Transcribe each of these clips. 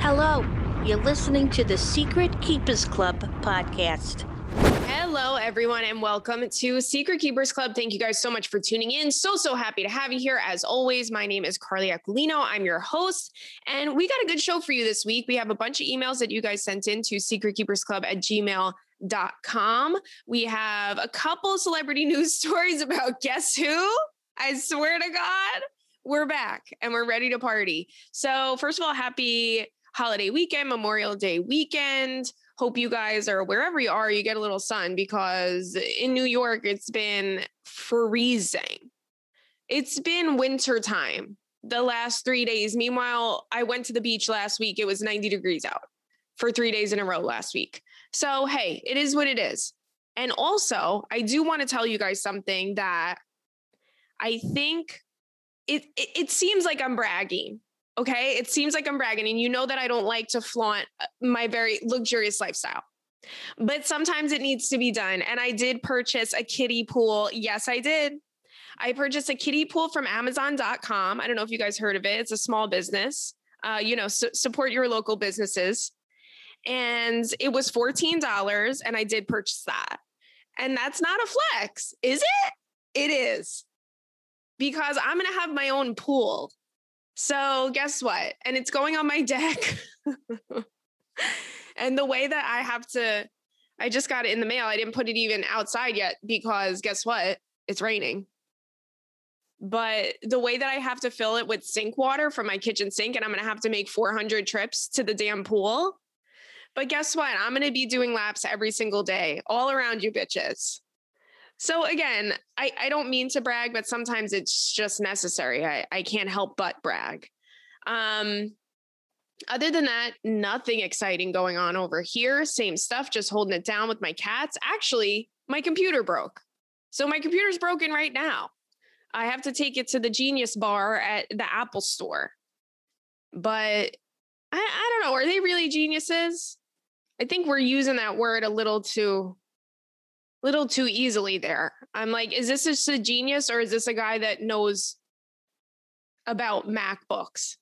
Hello, you're listening to the Secret Keepers Club podcast. Hello, everyone, and welcome to Secret Keepers Club. Thank you guys so much for tuning in. So, so happy to have you here. As always, my name is Carly Aquilino. I'm your host, and we got a good show for you this week. We have a bunch of emails that you guys sent in to secretkeepersclub at gmail.com. We have a couple celebrity news stories about guess who? I swear to God, we're back and we're ready to party. So, first of all, happy holiday weekend, Memorial Day weekend. Hope you guys are wherever you are, you get a little sun because in New York, it's been freezing. It's been winter time the last three days. Meanwhile, I went to the beach last week. It was 90 degrees out for three days in a row last week. So, hey, it is what it is. And also, I do want to tell you guys something that I think it, it, it seems like I'm bragging Okay. It seems like I'm bragging, and you know that I don't like to flaunt uh, my very luxurious lifestyle. But sometimes it needs to be done. And I did purchase a kiddie pool. Yes, I did. I purchased a kiddie pool from Amazon.com. I don't know if you guys heard of it. It's a small business. Uh, you know, su- support your local businesses. And it was $14, and I did purchase that. And that's not a flex, is it? It is. Because I'm going to have my own pool so guess what? And it's going on my deck. and the way that I have to, I just got it in the mail. I didn't put it even outside yet because guess what? It's raining. But the way that I have to fill it with sink water from my kitchen sink, and I'm going to have to make 400 trips to the damn pool. But guess what? I'm going to be doing laps every single day, all around you bitches. So again, I, I don't mean to brag, but sometimes it's just necessary. I, I can't help but brag. Um, other than that, nothing exciting going on over here. Same stuff, just holding it down with my cats. Actually, my computer broke. So my computer's broken right now. I have to take it to the Genius Bar at the Apple Store. But I, I don't know. Are they really geniuses? I think we're using that word a little too little too easily there. I'm like, is this just a genius or is this a guy that knows about MacBooks?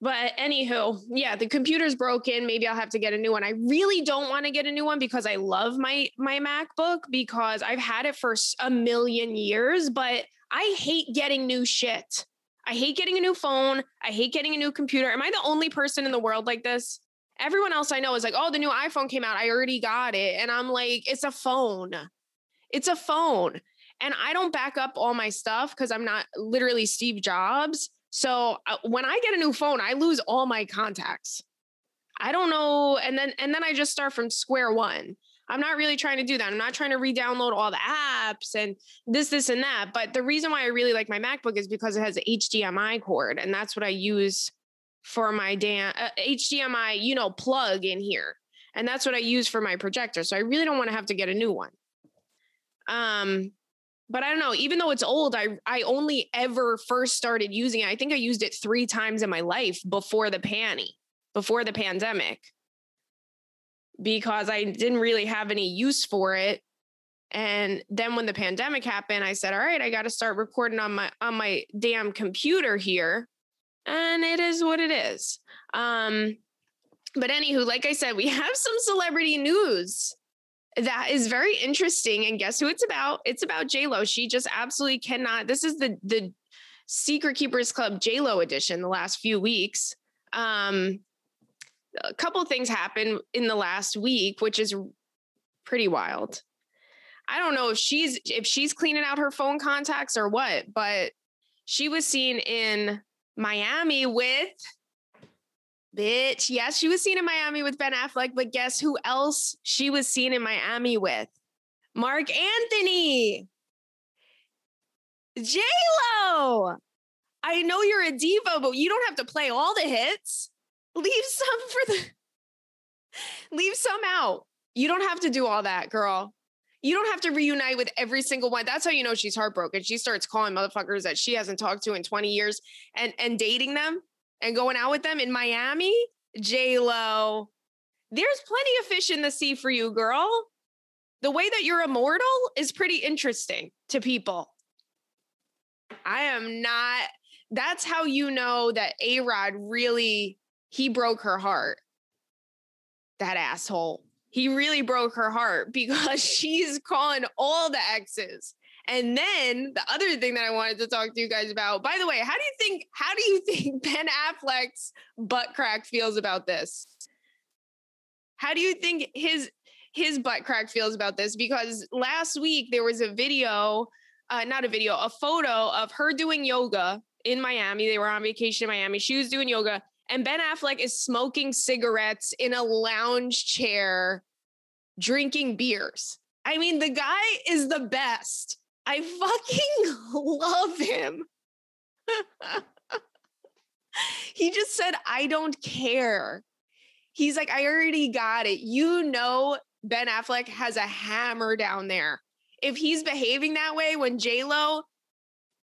But anywho, yeah, the computer's broken. Maybe I'll have to get a new one. I really don't want to get a new one because I love my my MacBook because I've had it for a million years, but I hate getting new shit. I hate getting a new phone. I hate getting a new computer. Am I the only person in the world like this? Everyone else I know is like, oh, the new iPhone came out. I already got it. And I'm like, it's a phone. It's a phone. And I don't back up all my stuff because I'm not literally Steve Jobs. So uh, when I get a new phone, I lose all my contacts. I don't know. And then and then I just start from square one. I'm not really trying to do that. I'm not trying to re-download all the apps and this, this, and that. But the reason why I really like my MacBook is because it has an HDMI cord, and that's what I use for my damn uh, HDMI, you know, plug in here. And that's what I use for my projector. So I really don't want to have to get a new one. Um, but I don't know, even though it's old, I I only ever first started using it. I think I used it three times in my life before the panty, before the pandemic. Because I didn't really have any use for it. And then when the pandemic happened, I said, all right, I got to start recording on my on my damn computer here and it is what it is. Um, but anywho, like I said, we have some celebrity news that is very interesting. And guess who it's about? It's about J Lo. She just absolutely cannot. This is the the Secret Keepers Club J Lo edition. The last few weeks, um, a couple things happened in the last week, which is pretty wild. I don't know if she's if she's cleaning out her phone contacts or what, but she was seen in Miami with bitch. Yes, she was seen in Miami with Ben Affleck, but guess who else she was seen in Miami with? Marc Anthony. J Lo. I know you're a diva, but you don't have to play all the hits. Leave some for the leave some out. You don't have to do all that, girl you don't have to reunite with every single one. That's how you know she's heartbroken. She starts calling motherfuckers that she hasn't talked to in 20 years and and dating them and going out with them in Miami. J Lo, there's plenty of fish in the sea for you, girl. The way that you're immortal is pretty interesting to people. I am not that's how you know that A Rod really he broke her heart. That asshole. He really broke her heart because she's calling all the exes. And then the other thing that I wanted to talk to you guys about, by the way, how do you think how do you think Ben Affleck's butt crack feels about this? How do you think his his butt crack feels about this? Because last week there was a video, uh, not a video, a photo of her doing yoga in Miami. They were on vacation in Miami. She was doing yoga, and Ben Affleck is smoking cigarettes in a lounge chair, drinking beers. I mean, the guy is the best. I fucking love him. he just said, I don't care. He's like, I already got it. You know, Ben Affleck has a hammer down there. If he's behaving that way when J-Lo,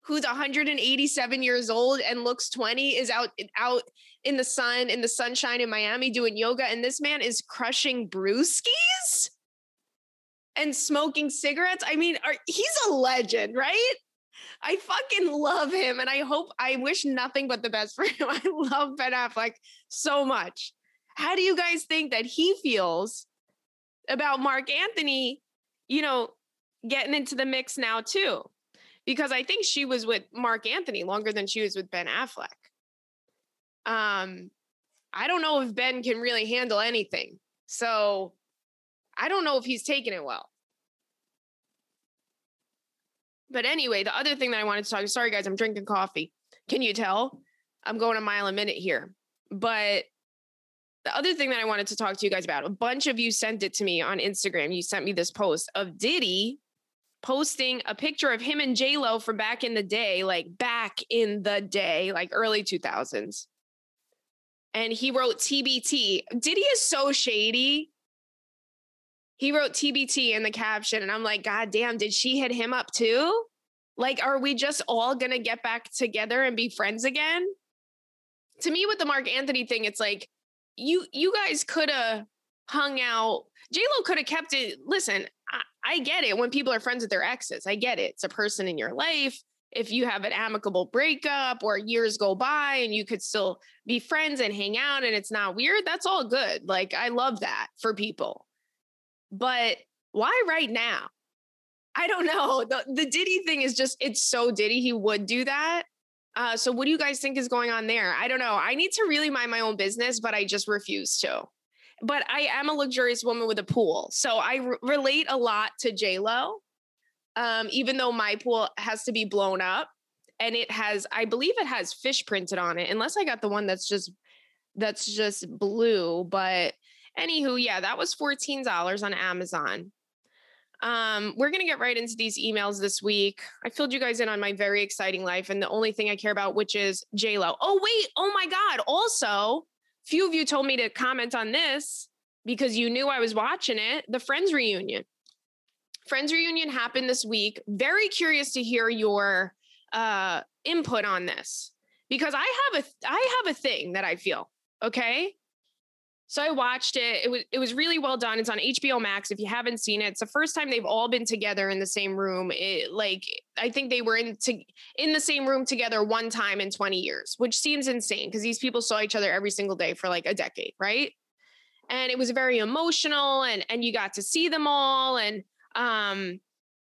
who's 187 years old and looks 20, is out, out in the sun, in the sunshine in Miami doing yoga, and this man is crushing brewskis and smoking cigarettes. I mean, are, he's a legend, right? I fucking love him. And I hope, I wish nothing but the best for him. I love Ben Affleck so much. How do you guys think that he feels about Marc Anthony, you know, getting into the mix now too? Because I think she was with Marc Anthony longer than she was with Ben Affleck. Um, I don't know if Ben can really handle anything. So I don't know if he's taking it well. But anyway, the other thing that I wanted to talk, sorry guys, I'm drinking coffee. Can you tell? I'm going a mile a minute here. But the other thing that I wanted to talk to you guys about, a bunch of you sent it to me on Instagram. You sent me this post of Diddy posting a picture of him and J Lo from back in the day, like back in the day, like early 2000s. And he wrote TBT. Diddy is so shady he wrote TBT in the caption. And I'm like, God damn, did she hit him up too? Like, are we just all to get back together and be friends again? To me, with the Marc Anthony thing, it's like, you you guys could have hung out. J Lo could have kept it. Listen, I, I get it when people are friends with their exes. I get it. It's a person in your life. If you have an amicable breakup or years go by and you could still be friends and hang out and it's not weird, that's all good. Like, I love that for people. But why right now? I don't know. The the Diddy thing is just it's so Diddy. He would do that. Uh, so what do you guys think is going on there? I don't know. I need to really mind my own business, but I just refuse to. But I am a luxurious woman with a pool, so I relate a lot to J Lo. Um, even though my pool has to be blown up, and it has, I believe it has fish printed on it, unless I got the one that's just that's just blue. But Anywho, yeah, that was $14 on Amazon. Um, we're going to get right into these emails this week. I filled you guys in on my very exciting life and the only thing I care about, which is Lo. Oh, wait. Oh my God. Also, few of you told me to comment on this because you knew I was watching it. The Friends reunion. Friends reunion happened this week. Very curious to hear your uh, input on this because I have a I have a thing that I feel. Okay, so I watched it. It was it was really well done. It's on HBO Max. If you haven't seen it, it's the first time they've all been together in the same room. It, like I think they were in to, in the same room together one time in 20 years, which seems insane because these people saw each other every single day for like a decade, right? And it was very emotional, and and you got to see them all, and um,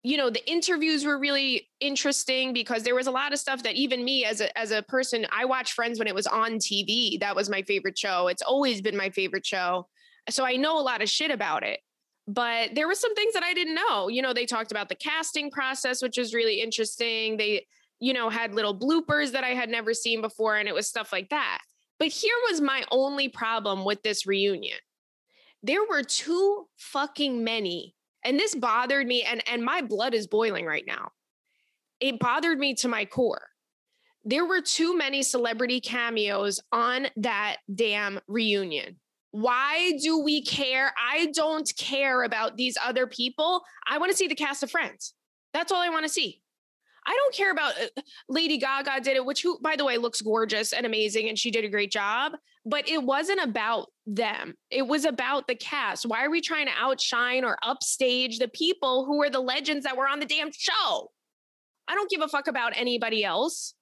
you know the interviews were really interesting because there was a lot of stuff that even me as a as a person I watched Friends when it was on TV. That was my favorite show. It's always been my favorite show. So I know a lot of shit about it. But there were some things that I didn't know. You know, they talked about the casting process, which was really interesting. They, you know, had little bloopers that I had never seen before and it was stuff like that. But here was my only problem with this reunion. There were too fucking many and this bothered me and and my blood is boiling right now. It bothered me to my core. There were too many celebrity cameos on that damn reunion. Why do we care? I don't care about these other people. I want to see the cast of friends. That's all i want to see. I don't care about uh, Lady Gaga did it, which who, by the way, looks gorgeous and amazing, and she did a great job. But it wasn't about them. It was about the cast. Why are we trying to outshine or upstage the people who were the legends that were on the damn show? I don't give a fuck about anybody else.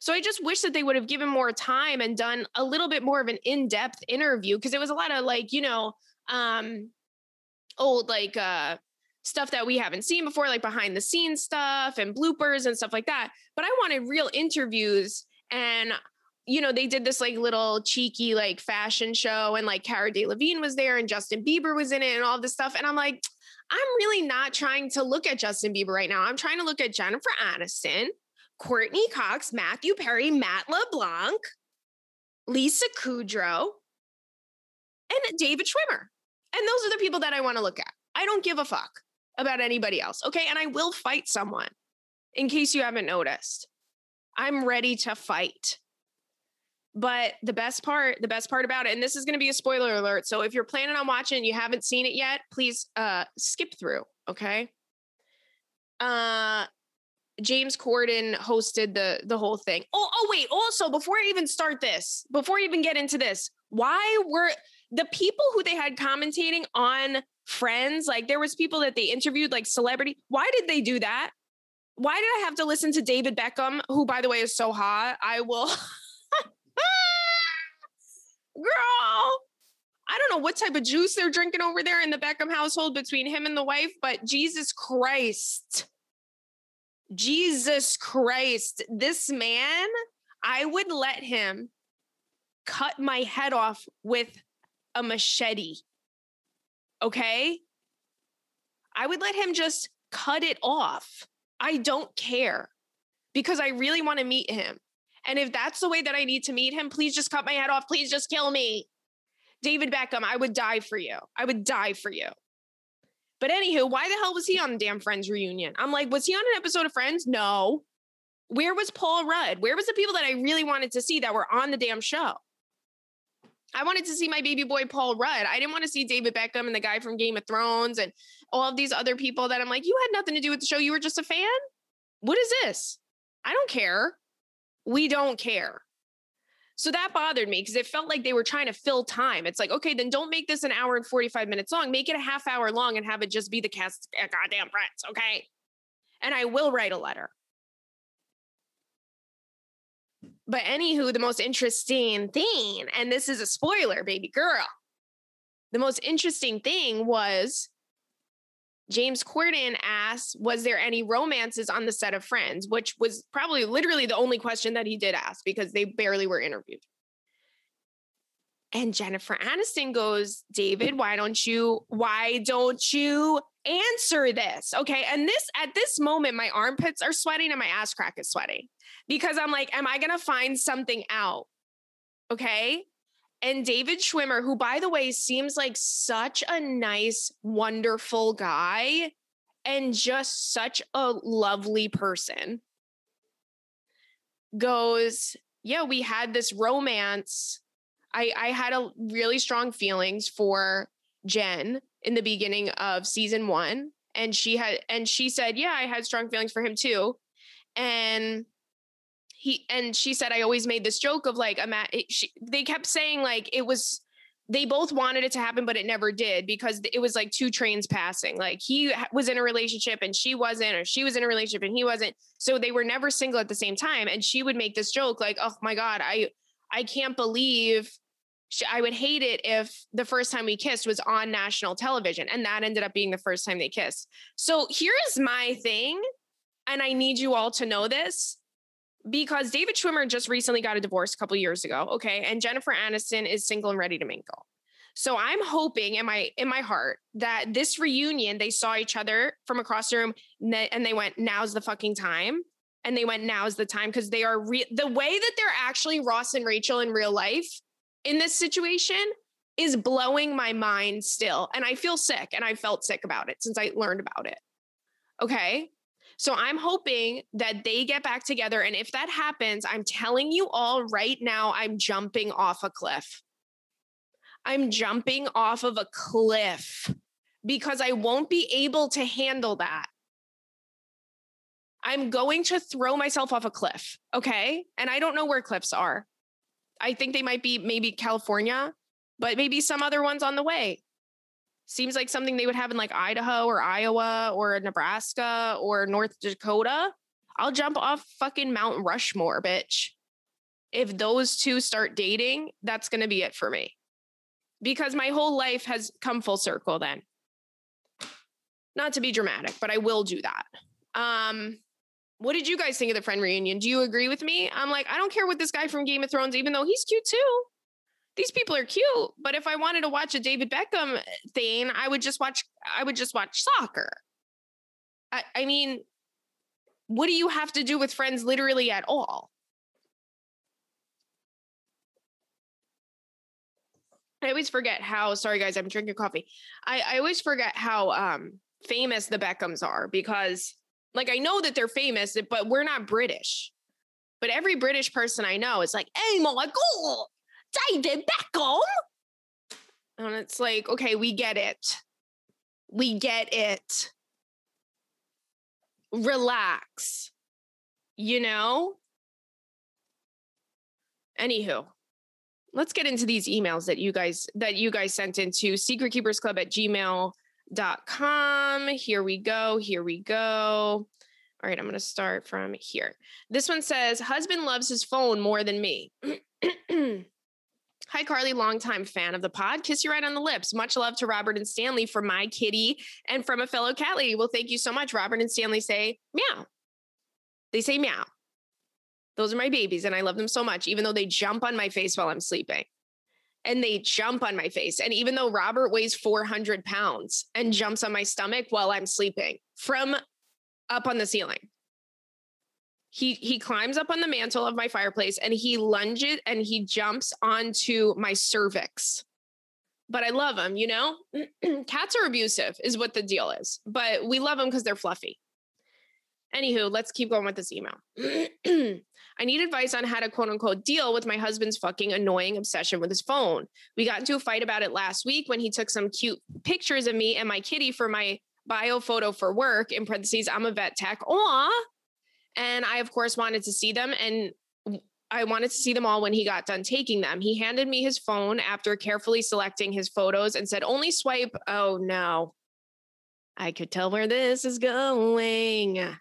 So I just wish that they would have given more time and done a little bit more of an in-depth interview because it was a lot of like, you know, um old like uh stuff that we haven't seen before, like behind the scenes stuff and bloopers and stuff like that. But I wanted real interviews and you know, they did this like little cheeky like fashion show and like Cara Delevingne was there and Justin Bieber was in it and all this stuff. And I'm like, I'm really not trying to look at Justin Bieber right now. I'm trying to look at Jennifer Aniston, Courteney Cox, Matthew Perry, Matt LeBlanc, Lisa Kudrow, and David Schwimmer. And those are the people that I want to look at. I don't give a fuck about anybody else. Okay. And I will fight someone in case you haven't noticed. I'm ready to fight. But the best part, the best part about it, and this is going to be a spoiler alert. So if you're planning on watching, and you haven't seen it yet, please uh skip through. Okay. Uh James Corden hosted the the whole thing. Oh, oh wait, also before I even start this, before I even get into this, why were the people who they had commentating on Friends, like there was people that they interviewed like celebrity, why did they do that? Why did I have to listen to David Beckham, who by the way is so hot? I will Girl, I don't know what type of juice they're drinking over there in the Beckham household between him and the wife, but Jesus Christ. Jesus Christ. This man, I would let him cut my head off with a machete. Okay? I would let him just cut it off. I don't care because I really want to meet him. And if that's the way that I need to meet him, please just cut my head off. Please just kill me. David Beckham, I would die for you. I would die for you. But anywho, why the hell was he on the damn Friends reunion? I'm like, was he on an episode of Friends? No. Where was Paul Rudd? Where was the people that I really wanted to see that were on the damn show? I wanted to see my baby boy Paul Rudd. I didn't want to see David Beckham and the guy from Game of Thrones and all of these other people that I'm like, you had nothing to do with the show. You were just a fan. What is this? I don't care we don't care. So that bothered me because it felt like they were trying to fill time. It's like, okay, then don't make this an hour and 45 minutes long. Make it a half hour long and have it just be the cast goddamn friends, okay? And I will write a letter. But anywho, the most interesting thing, and this is a spoiler, baby girl. The most interesting thing was James Corden asks, Was there any romances on the set of Friends? Which was probably literally the only question that he did ask because they barely were interviewed. And Jennifer Aniston goes, David, why don't you, why don't you answer this? Okay. And this, at this moment, my armpits are sweating and my ass crack is sweating because I'm like, am I going to find something out? Okay and David Schwimmer, who, by the way, seems like such a nice, wonderful guy and just such a lovely person, goes, Yeah, we had this romance. I, I had a really strong feelings for Jen in the beginning of season one. And she had, and she said, Yeah, I had strong feelings for him too. And he and she said I always made this joke of like I'm at, she, they kept saying like it was they both wanted it to happen but it never did because it was like two trains passing. Like he was in a relationship and she wasn't or she was in a relationship and he wasn't. So they were never single at the same time. And she would make this joke like oh my god I I can't believe she, I would hate it if the first time we kissed was on national television and that ended up being the first time they kissed. So here's my thing and I need you all to know this because David Schwimmer just recently got a divorce a couple years ago, okay, and Jennifer Aniston is single and ready to mingle. So I'm hoping in my in my heart that this reunion they saw each other from across the room and they went now's the fucking time and they went now's the time because they are re- the way that they're actually Ross and Rachel in real life in this situation is blowing my mind still and I feel sick and I felt sick about it since I learned about it. Okay? So I'm hoping that they get back together. And if that happens, I'm telling you all right now, I'm jumping off a cliff. I'm jumping off of a cliff because I won't be able to handle that. I'm going to throw myself off a cliff. Okay. And I don't know where cliffs are. I think they might be maybe California, but maybe some other ones on the way. Seems like something they would have in like Idaho or Iowa or Nebraska or North Dakota. I'll jump off fucking Mount Rushmore, bitch. If those two start dating, that's going to be it for me. Because my whole life has come full circle then. Not to be dramatic, but I will do that. Um, what did you guys think of the friend reunion? Do you agree with me? I'm like, I don't care what this guy from Game of Thrones, even though he's cute too. These people are cute, but if I wanted to watch a David Beckham eh, thing, I would just watch. I would just watch soccer. I, I mean, what do you have to do with friends literally at all? I always forget how. Sorry, guys, I'm drinking coffee. I, I always forget how um, famous the Beckhams are because like I know that they're famous, but we're not British. But every British person I know is like, "Hey, my God, David Beckham," and it's like, okay, we get it, we get it. Relax, you know. Anywho, let's get into these emails that you guys that you guys sent into secretkeepersclub at gmail dot com. Here we go. Here we go. All right, I'm going to start from here. This one says, Husband loves his phone more than me. Hi, Carly, longtime fan of the pod. Kiss you right on the lips. Much love to Robert and Stanley from my kitty and from a fellow cat lady. Well, thank you so much. Robert and Stanley say meow. They say meow. Those are my babies, and I love them so much, even though they jump on my face while I'm sleeping and they jump on my face. And even though Robert weighs 400 pounds and jumps on my stomach while I'm sleeping from up on the ceiling, he he climbs up on the mantle of my fireplace and he lunges and he jumps onto my cervix. But I love him, you know? Cats are abusive, is what the deal is. But we love them because they're fluffy. Anywho, let's keep going with this email. I need advice on how to quote unquote deal with my husband's fucking annoying obsession with his phone. We got into a fight about it last week when he took some cute pictures of me and my kitty for my bio photo for work. In parentheses, I'm a vet tech. Aw. And I, of course, wanted to see them. And I wanted to see them all when he got done taking them. He handed me his phone after carefully selecting his photos and said, only swipe. Uh-huh. Oh no. I could tell where this is going.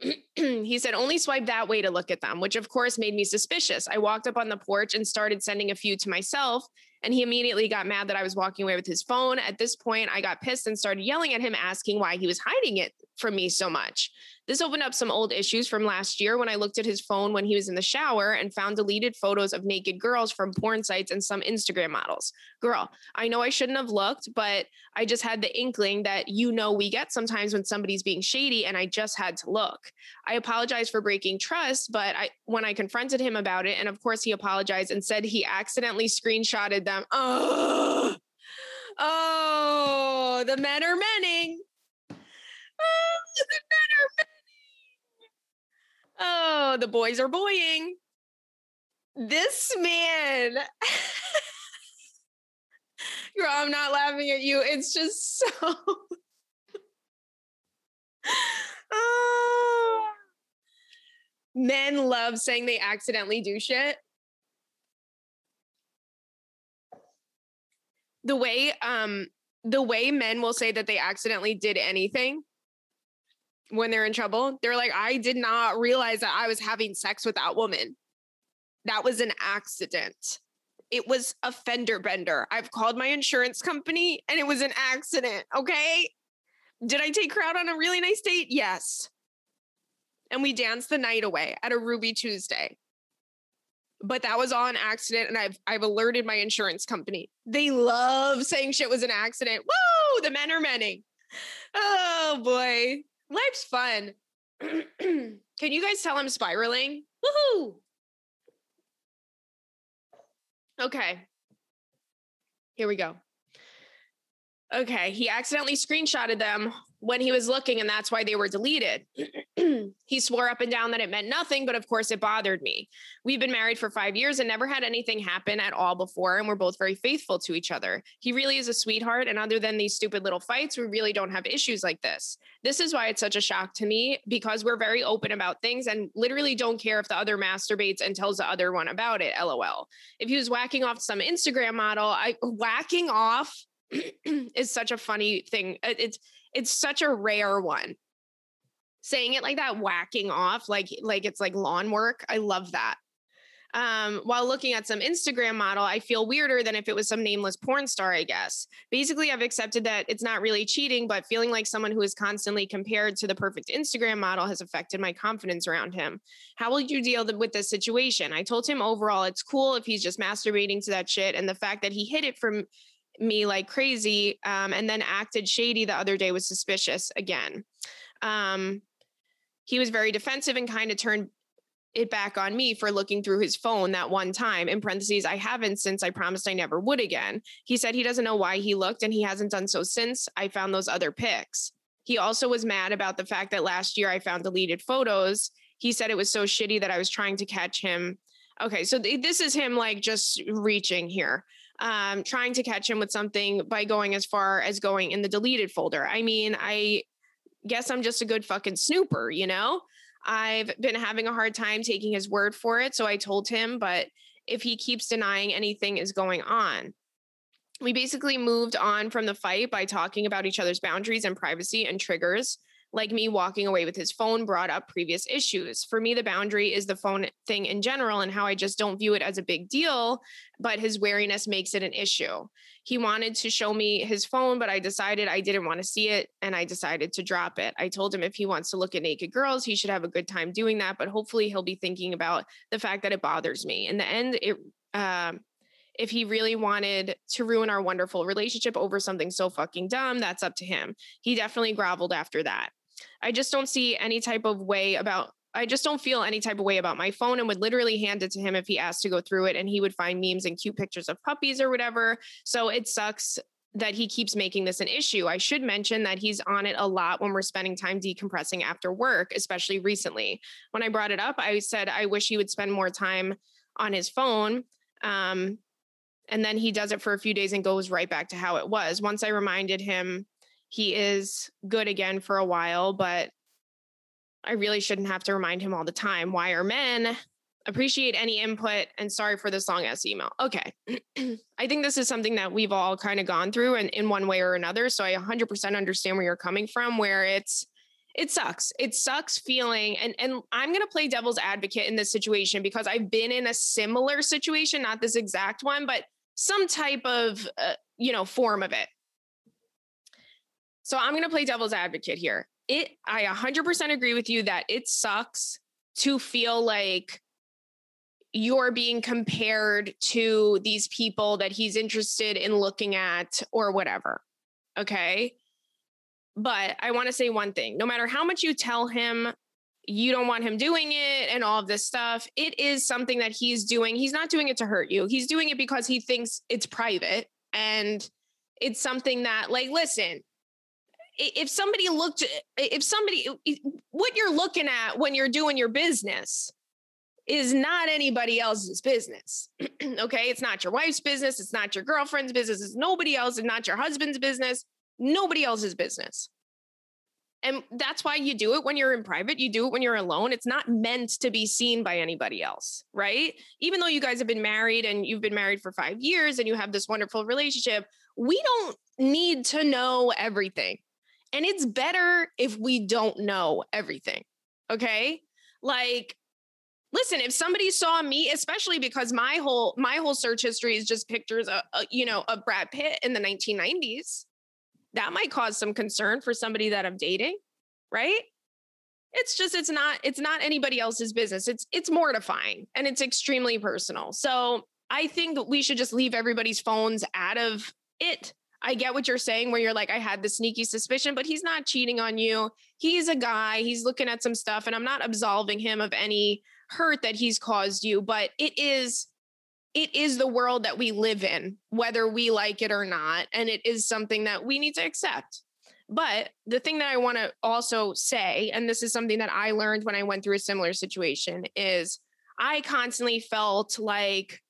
he said, only swipe that way to look at them, which of course made me suspicious. I walked up on the porch and started sending a few to myself. And he immediately got mad that I was walking away with his phone. At this point, I got pissed and started yelling at him, asking why he was hiding it from me so much. This opened up some old issues from last year when I looked at his phone when he was in the shower and found deleted photos of naked girls from porn sites and some Instagram models. Girl, I know I shouldn't have looked, but I just had the inkling that you know we get sometimes when somebody's being shady and I just had to look. I apologize for breaking trust, but I when I confronted him about it and of course he apologized and said he accidentally screenshotted them. Oh, oh the men are menning. Oh, the boys are boying. This man. Girl, I'm not laughing at you. It's just so. oh. Men love saying they accidentally do shit. The way um the way men will say that they accidentally did anything when they're in trouble. They're like, I did not realize that I was having sex with that woman. That was an accident. It was a fender bender. I've called my insurance company and it was an accident. Okay. Did I take her out on a really nice date? Yes. And we danced the night away at a Ruby Tuesday. But that was all an accident, and I've I've alerted my insurance company. They love saying shit was an accident. Whoa, the men are menning. Oh boy. Life's fun. Can you guys tell I'm spiraling? Woohoo! Okay. Here we go. Okay, he accidentally screenshotted them when he was looking, and that's why they were deleted. he swore up and down that it meant nothing, but of course it bothered me. We've been married for five years and never had anything happen at all before, and we're both very faithful to each other. He really is a sweetheart, and other than these stupid little fights, we really don't have issues like this. This is why it's such a shock to me because we're very open about things and literally don't care if the other masturbates and tells the other one about it. LOL. If he was whacking off some Instagram model, I whacking off is such a funny thing. It's it's such a rare one. saying it like that, whacking off like like it's like lawn work. I love that. Um, while looking at some Instagram model, I feel weirder than if it was some nameless porn star, I guess. Basically, I've accepted that it's not really cheating, but feeling like someone who is constantly compared to the perfect Instagram model has affected my confidence around him. How will you deal with this situation? I told him overall it's cool if he's just masturbating to that shit. And the fact that he hid it from me like crazy um, and then acted shady the other day was suspicious again. Um, he was very defensive and kind of turned it back on me for looking through his phone that one time. In parentheses, I haven't since I promised I never would again. He said he doesn't know why he looked and he hasn't done so since I found those other pics. He also was mad about the fact that last year I found deleted photos. He said it was so shitty that I was trying to catch him. Okay, so th- this is him like just reaching here, um, trying to catch him with something by going as far as going in the deleted folder. I mean, I guess I'm just a good fucking snooper, you know? I've been having a hard time taking his word for it. So I told him, but if he keeps denying anything is going on, we basically moved on from the fight by talking about each other's boundaries and privacy and triggers like me walking away with his phone brought up previous issues. For me, the boundary is the phone thing in general and how I just don't view it as a big deal, but his wariness makes it an issue. He wanted to show me his phone, but I decided I didn't want to see it and I decided to drop it. I told him if he wants to look at naked girls, he should have a good time doing that, but hopefully he'll be thinking about the fact that it bothers me. In the end, it, um, if he really wanted to ruin our wonderful relationship over something so fucking dumb, that's up to him. He definitely groveled after that. I just don't see any type of way about I just don't feel any type of way about my phone and would literally hand it to him if he asked to go through it and he would find memes and cute pictures of puppies or whatever. So it sucks that he keeps making this an issue. I should mention that he's on it a lot when we're spending time decompressing after work, especially recently. When I brought it up, I said I wish he would spend more time on his phone. Um, and then he does it for a few days and goes right back to how it was. Once I reminded him he is good again for a while, but I really shouldn't have to remind him all the time. Why are men? Appreciate any input and sorry for this long ass email. Okay. I think this is something that we've all kind of gone through and in one way or another. So I 100% understand where you're coming from, where it's, it sucks. It sucks feeling, and and I'm gonna play devil's advocate in this situation because I've been in a similar situation, not this exact one, but some type of uh, you know form of it. So I'm going to play devil's advocate here. It I 100% agree with you that it sucks to feel like you're being compared to these people that he's interested in looking at or whatever. Okay? But I want to say one thing. No matter how much you tell him you don't want him doing it and all of this stuff, it is something that he's doing. He's not doing it to hurt you. He's doing it because he thinks it's private and it's something that like listen, if somebody looked uh, if somebody what you're looking at when you're doing your business is not anybody else's business okay? It's not your wife's business it's not your girlfriend's business it's nobody else it's not your husband's business nobody else's business. And that's why you do it when you're in private you do it when you're alone it's not meant to be seen by anybody else right? Even though you guys have been married and you've been married for 5 years and you have this wonderful relationship we don't need to know everything and it's better if we don't know everything. Okay? Like listen, if somebody saw me, especially because my whole my whole search history is just pictures of, you know, of Brad Pitt in the 1990s, that might cause some concern for somebody that I'm dating, right? It's just it's not it's not anybody else's business. It's it's mortifying and it's extremely personal. So, I think that we should just leave everybody's phones out of it I get what you're saying, where you're like, I had the sneaky suspicion, but he's not cheating on you. He's a guy, he's looking at some stuff, and I'm not absolving him of any hurt that he's caused you, but it is it is the world that we live in, whether we like it or not. And it is something that we need to accept. But the thing that I want to also say, and this is something that I learned when I went through a similar situation, is I constantly felt like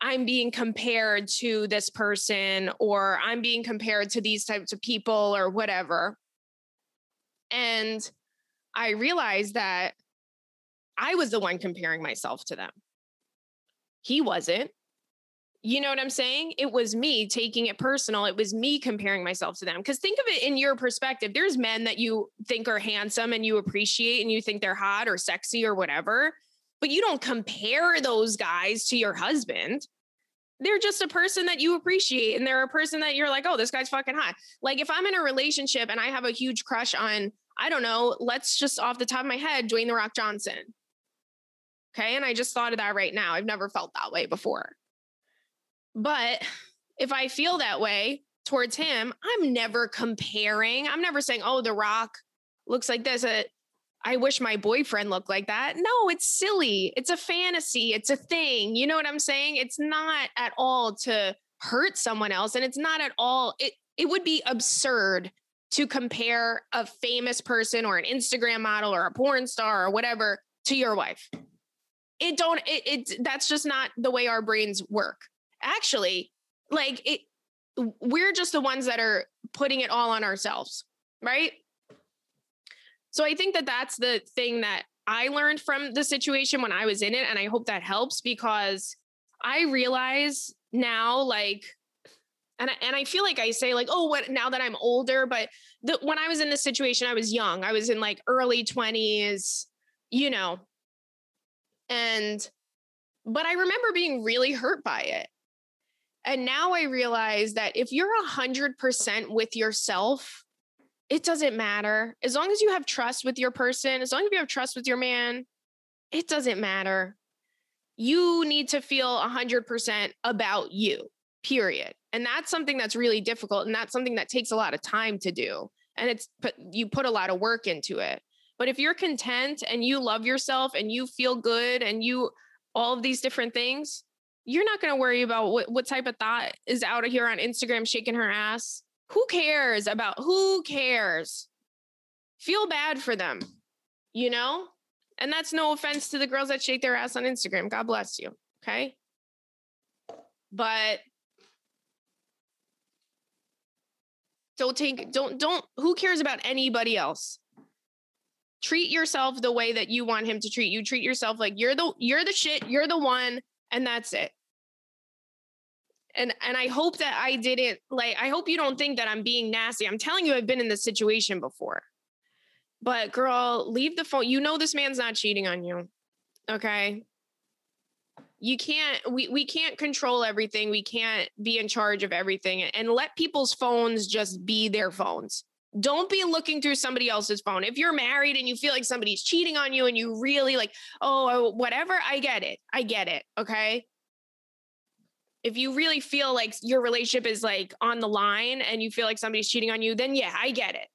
I'm being compared to this person or I'm being compared to these types of people or whatever. And I realized that I was the one comparing myself to them. He wasn't. You know what I'm saying? It was me taking it personal. It was me comparing myself to them. Because think of it in your perspective. There's men that you think are handsome and you appreciate and you think they're hot or sexy or whatever, but you don't compare those guys to your husband. They're just a person that you appreciate and they're a person that you're like, oh, this guy's fucking hot. Like if I'm in a relationship and I have a huge crush on, I don't know, let's just off the top of my head, Dwayne The Rock Johnson. Okay. And I just thought of that right now. I've never felt that way before. But if I feel that way towards him, I'm never comparing. I'm never saying, oh, The Rock looks like this. Uh, I wish my boyfriend looked like that. No, it's silly. It's a fantasy. It's a thing. You know what I'm saying? It's not at all to hurt someone else. And it's not at all, it, it would be absurd to compare a famous person or an Instagram model or a porn star or whatever to your wife. It don't, it, it that's just not the way our brains work actually like it we're just the ones that are putting it all on ourselves right so i think that that's the thing that i learned from the situation when i was in it and i hope that helps because i realize now like and I, and I feel like I say like oh what now that I'm older but the, when I was in this situation I was young. I was in like early 20s you know and but I remember being really hurt by it. And now I realize that if you're a 100% with yourself, it doesn't matter. As long as you have trust with your person, as long as you have trust with your man, it doesn't matter. You need to feel 100% about you, period. And that's something that's really difficult. And that's something that takes a lot of time to do. And it's, you put a lot of work into it. But if you're content and you love yourself and you feel good and you, all of these different things, you're not going to worry about what, what type of thought is out of here on Instagram shaking her ass. Who cares about who cares? Feel bad for them, you know? And that's no offense to the girls that shake their ass on Instagram. God bless you. Okay. But don't take, don't, don't, who cares about anybody else? Treat yourself the way that you want him to treat you. Treat yourself like you're the, you're the shit, you're the one, and that's it and and I hope that I didn't like I hope you don't think that I'm being nasty. I'm telling you I've been in this situation before. But girl, leave the phone. You know this man's not cheating on you. Okay? You can't we we can't control everything. We can't be in charge of everything and let people's phones just be their phones. Don't be looking through somebody else's phone. If you're married and you feel like somebody's cheating on you and you really like, oh, whatever, I get it. I get it. Okay if you really feel like your relationship is like on the line and you feel like somebody's cheating on you, then yeah, I get it.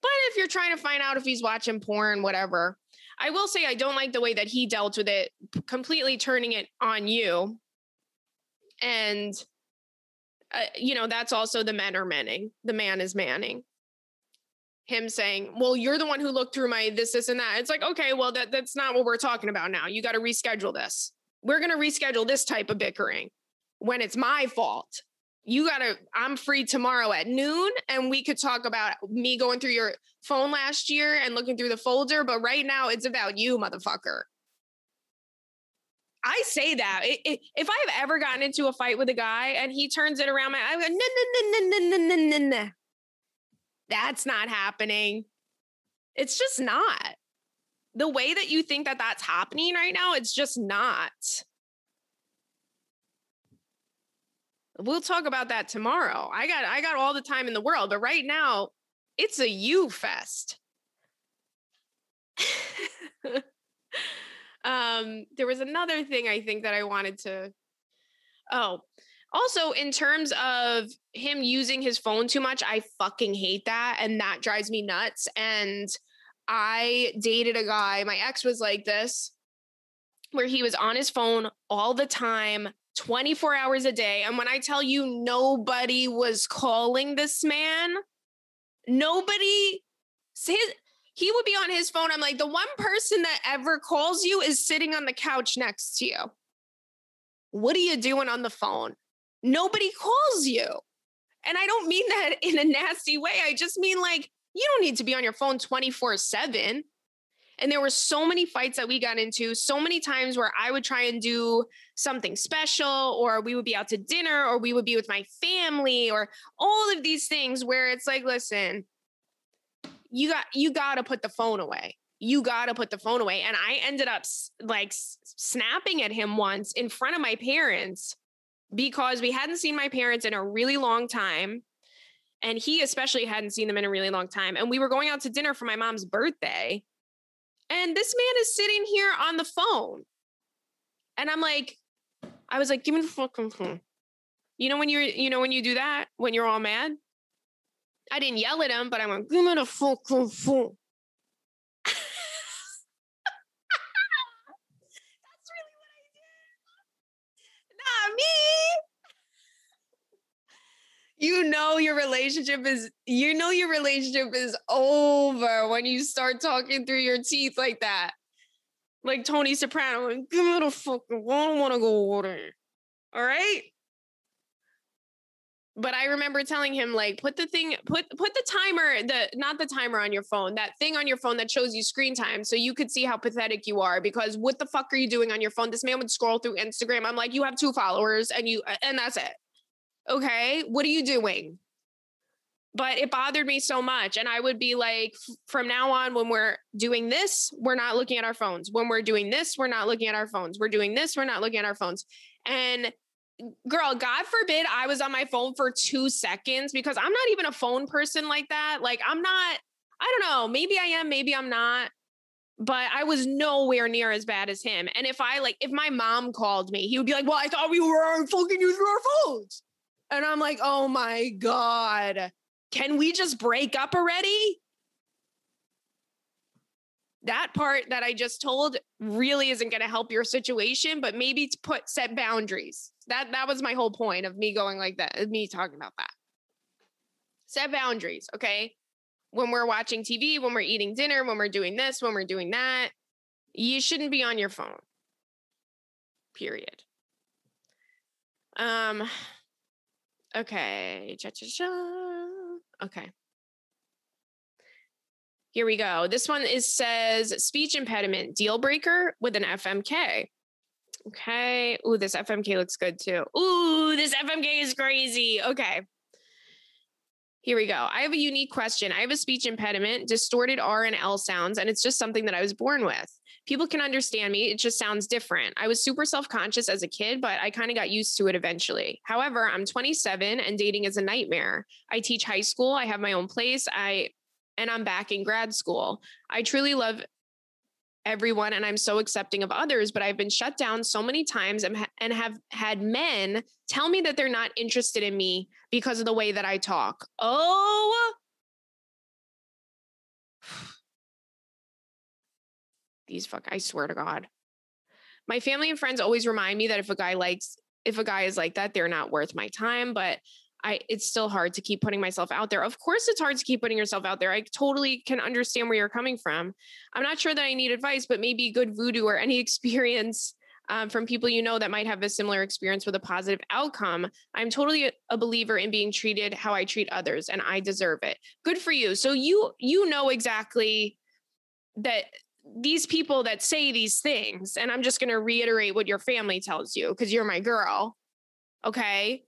But if you're trying to find out if he's watching porn, whatever, I will say I don't like the way that he dealt with it, completely turning it on you. And, uh, you know, that's also the men are manning. The man is manning. Him saying, well, you're the one who looked through my this, this, and that. It's like, okay, well, that, that's not what we're talking about now. You got to reschedule this. We're going to reschedule this type of bickering when it's my fault. You gotta, I'm free tomorrow at noon and we could talk about me going through your phone last year and looking through the folder. But right now it's about you, motherfucker. I say that if I've ever gotten into a fight with a guy and he turns it around, I go, no, no, no, no, no, no, no, no. That's not happening. It's just not. The way that you think that that's happening right now, it's just not. We'll talk about that tomorrow. I got I got all the time in the world, but right now it's a you fest. um there was another thing I think that I wanted to Oh, also in terms of him using his phone too much, I fucking hate that and that drives me nuts and I dated a guy, my ex was like this where he was on his phone all the time 24 hours a day. And when I tell you nobody was calling this man, nobody his, he would be on his phone. I'm like, the one person that ever calls you is sitting on the couch next to you. What are you doing on the phone? Nobody calls you. And I don't mean that in a nasty way. I just mean like, you don't need to be on your phone 24 7. And there were so many fights that we got into, so many times where I would try and do something special, or we would be out to dinner, or we would be with my family, or all of these things where it's like, listen, you got you got to put the phone away. You got to put the phone away. And I ended up like snapping at him once in front of my parents because we hadn't seen my parents in a really long time. And he especially hadn't seen them in a really long time. And we were going out to dinner for my mom's birthday. And this man is sitting here on the phone. And I'm like, I was like, give me the fucking phone. You know when you're, you know when you do that when you're all mad. I didn't yell at him, but I went, give me the fucking phone. That's really what I did. Not me. You know your relationship is you know your relationship is over when you start talking through your teeth like that. Like Tony Soprano, give me the fucking I don't want to go water. All right but I remember telling him like put the thing put put the timer the not the timer on your phone that thing on your phone that shows you screen time so you could see how pathetic you are because what the fuck are you doing on your phone this man would scroll through Instagram I'm like you have two followers and you and that's it okay what are you doing but it bothered me so much and I would be like from now on when we're doing this we're not looking at our phones when we're doing this we're not looking at our phones we're doing this we're not looking at our phones and girl, God forbid I was on my phone for two seconds because I'm not even a phone person like that. Like, I'm not, I don't know, maybe I am, maybe I'm not, but I was nowhere near as bad as him. And if I, like, if my mom called me, he would be like, well, I thought we were fucking using our phones. And I'm like, oh my God, can we just break up already? that part that I just told really isn't going to help your situation, but maybe to put set boundaries. That that was my whole point of me going like that, me talking about that. Set boundaries, okay? When we're watching TV, when we're eating dinner, when we're doing this, when we're doing that, you shouldn't be on your phone. Period. Um okay, cha cha cha. Okay. Here we go. This one is says speech impediment deal breaker with an FMK. Okay. Ooh, this FMK looks good too. Ooh, this FMK is crazy. Okay. Here we go. I have a unique question. I have a speech impediment, distorted R and L sounds, and it's just something that I was born with. People can understand me. It just sounds different. I was super self conscious as a kid, but I kind of got used to it eventually. However, I'm 27 and dating is a nightmare. I teach high school. I have my own place. I and I'm back in grad school. I truly love everyone and I'm so accepting of others, but I've been shut down so many times and, and have had men tell me that they're not interested in me because of the way that I talk. Oh, fuck, I swear to God. My family and friends always remind me that if a guy likes, if a guy is like that, they're not worth my time. But I it's still hard to keep putting myself out there. Of course it's hard to keep putting yourself out there. I totally can understand where you're coming from. I'm not sure that I need advice, but maybe good voodoo or any experience um, from people you know that might have a similar experience with a positive outcome. I'm totally a believer in being treated how I treat others and I deserve it. Good for you. So you you know exactly that these people that say these things and I'm just going to reiterate what your family tells you because you're my girl. Okay?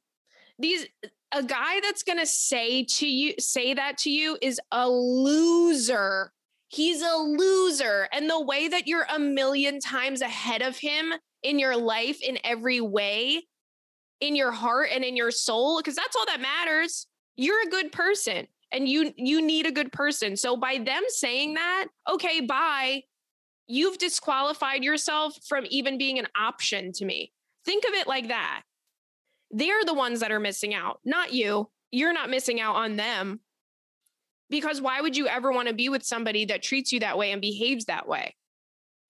These a guy that's going to say to you say that to you is a loser he's a loser and the way that you're a million times ahead of him in your life in every way in your heart and in your soul because that's all that matters you're a good person and you you need a good person so by them saying that okay bye you've disqualified yourself from even being an option to me think of it like that they're the ones that are missing out, not you. You're not missing out on them. Because why would you ever want to be with somebody that treats you that way and behaves that way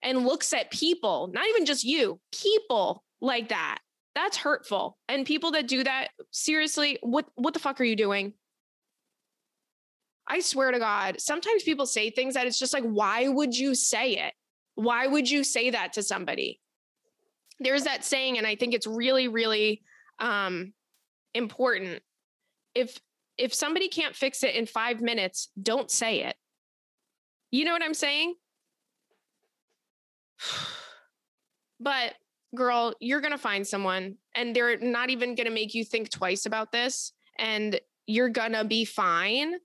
and looks at people, not even just you, people like that? That's hurtful. And people that do that, seriously, what what the fuck are you doing? I swear to God, sometimes people say things that it's just like, why would you say it? Why would you say that to somebody? There's that saying, and I think it's really, really um, important. If if somebody can't fix it in five minutes, don't say it. You know what I'm saying? but girl, you're to find someone and they're not even to make you think twice about this and you're to be fine.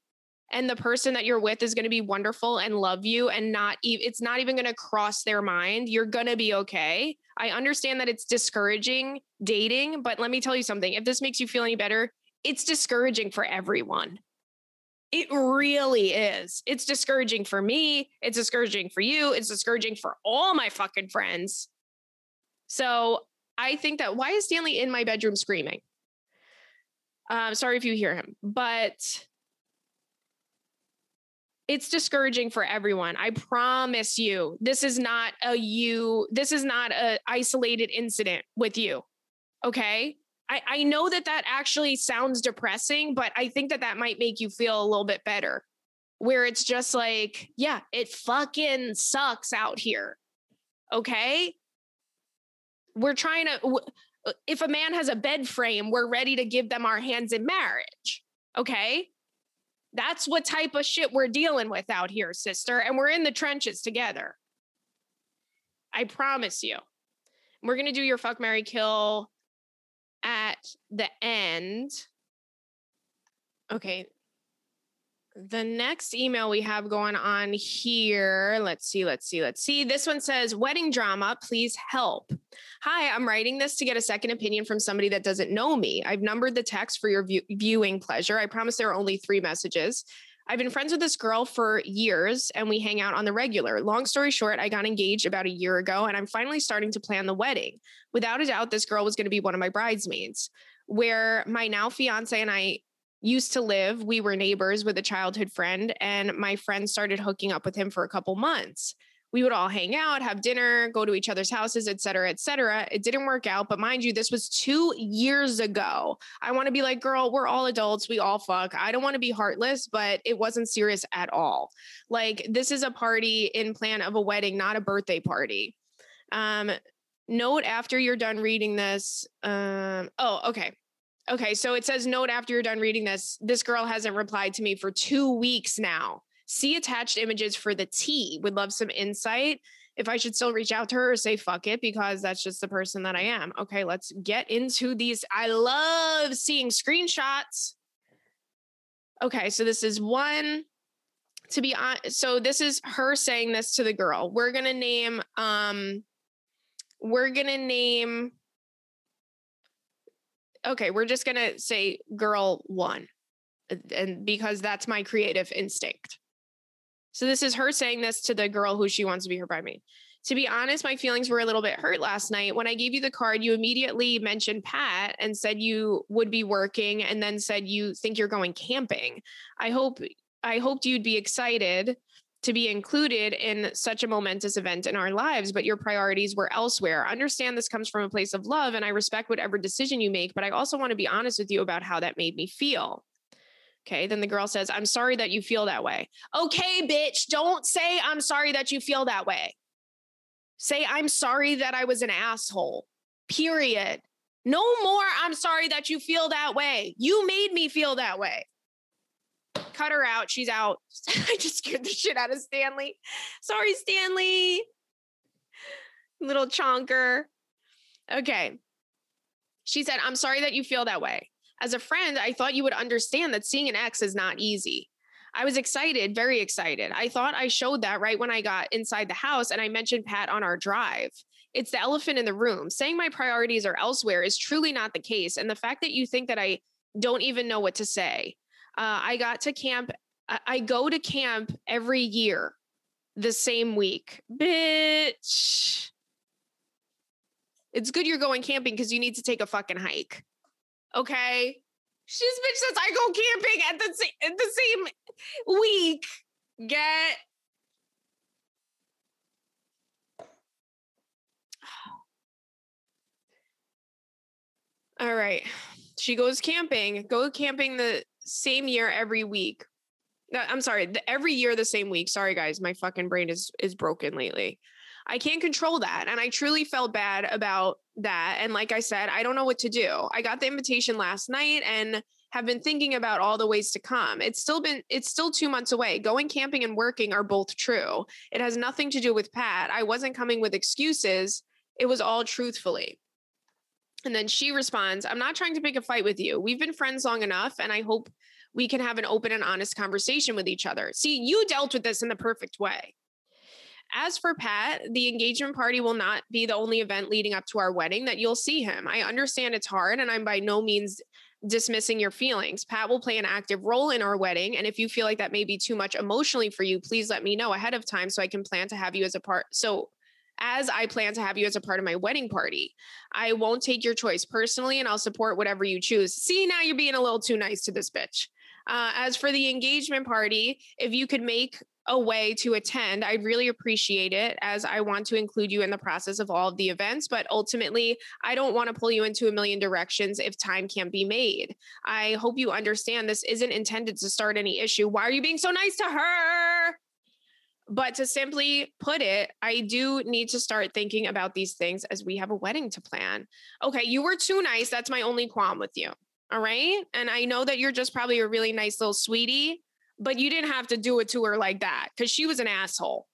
And the person that you're with is going to be wonderful and love you and not e- it's not even going to cross their mind. You're going to be okay. I understand that it's discouraging dating, but let me tell you something. If this makes you feel any better, it's discouraging for everyone. It really is. It's discouraging for me. It's discouraging for you. It's discouraging for all my fucking friends. So I think that why is Stanley in my bedroom screaming? Um, sorry if you hear him, but it's discouraging for everyone. I promise you, this is not a you, this is not a isolated incident with you. Okay. I, I know that that actually sounds depressing, but I think that that might make you feel a little bit better. Where it's just like, yeah, it fucking sucks out here. Okay we're trying to if a man has a bed frame we're ready to give them our hands in marriage okay that's what type of shit we're dealing with out here sister and we're in the trenches together. I promise you. We're going to do your fuck mary kill at the end. Okay the next email we have going on here, let's see, let's see, let's see. This one says, Wedding drama, please help. Hi, I'm writing this to get a second opinion from somebody that doesn't know me. I've numbered the text for your view- viewing pleasure. I promise there are only three messages. I've been friends with this girl for years and we hang out on the regular. Long story short, I got engaged about a year ago and I'm finally starting to plan the wedding. Without a doubt, this girl was going to be one of my bridesmaids. Where my now fiance and I used to live, we were neighbors with a childhood friend, and my friend started hooking up with him for a couple months. We would all hang out, have dinner, go to each other's houses, et cetera, et cetera. It didn't work out, but mind you, this was two years ago. I want to be like, girl, we're all adults. We all fuck. I don't want to be heartless, but it wasn't serious at all. Like, this is a party in plan of a wedding, not a birthday party. Um, note after you're done reading this. Um, oh, okay. Okay, so it says note after you're done reading this, this girl hasn't replied to me for two weeks now. See attached images for the T. Would love some insight. If I should still reach out to her or say fuck it because that's just the person that I am. Okay, let's get into these. I love seeing screenshots. Okay, so this is one to be on so this is her saying this to the girl. We're going to name um we're going to name okay, we're just going to say girl one. Uh, and because that's my creative instinct. So this is her saying this to the girl who she wants to be her bridesmaid. To be honest, my feelings were a little bit hurt last night. When I gave you the card, you immediately mentioned Pat and said you would be working and then said you think you're going camping. I hope I hoped you'd be excited to be included in such a momentous event in our lives, but your priorities were elsewhere. Understand this comes from a place of love, and I respect whatever decision you make, but I also want to be honest with you about how that made me feel. Okay, then the girl says, I'm sorry that you feel that way. Okay, bitch, don't say I'm sorry that you feel that way. Say, I'm sorry that I was an asshole, period. No more, I'm sorry that you feel that way. You made me feel that way cut her out. She's out. I just scared the shit out of Stanley. Sorry, Stanley. Little chonker. Okay. She said, I'm sorry that you feel that way. As a friend, I thought you would understand that seeing an ex is not easy. I was excited, very excited. I thought I showed that right when I got inside the house and I mentioned Pat on our drive. It's the elephant in the room. Saying my priorities are elsewhere is truly not the case. And the fact that you think that I don't even know what to say. Uh, I got to camp. I go to camp every year the same week. Bitch. It's good you're going camping because you need to take a fucking hike. Okay. She's bitch says I go camping at the, sa- at the same week. Get All right. She goes camping. Go camping the same year every week. I'm sorry, the, every year the same week. Sorry guys, my fucking brain is is broken lately. I can't control that and I truly felt bad about that and like I said, I don't know what to do. I got the invitation last night and have been thinking about all the ways to come. It's still been, it's still two months away. Going camping and working are both true. It has nothing to do with Pat. I wasn't coming with excuses, it was all truthfully. And then she responds, I'm not trying to pick a fight with you. We've been friends long enough, and I hope we can have an open and honest conversation with each other. See, you dealt with this in the perfect way. As for Pat, the engagement party will not be the only event leading up to our wedding that you'll see him. I understand it's hard, and I'm by no means dismissing your feelings. Pat will play an active role in our wedding. And if you feel like that may be too much emotionally for you, please let me know ahead of time so I can plan to have you as a part. So, as I plan to have you as a part of my wedding party, I won't take your choice personally and I'll support whatever you choose. See, now you're being a little too nice to this bitch. Uh, as for the engagement party, if you could make a way to attend, I'd really appreciate it as I want to include you in the process of all of the events. But ultimately, I don't want to pull you into a million directions if time can't be made. I hope you understand this isn't intended to start any issue. Why are you being so nice to her? But to simply put it, I do need to start thinking about these things as we have a wedding to plan. Okay, you were too nice. That's my only qualm with you. All right. And I know that you're just probably a really nice little sweetie, but you didn't have to do it to her like that because she was an asshole.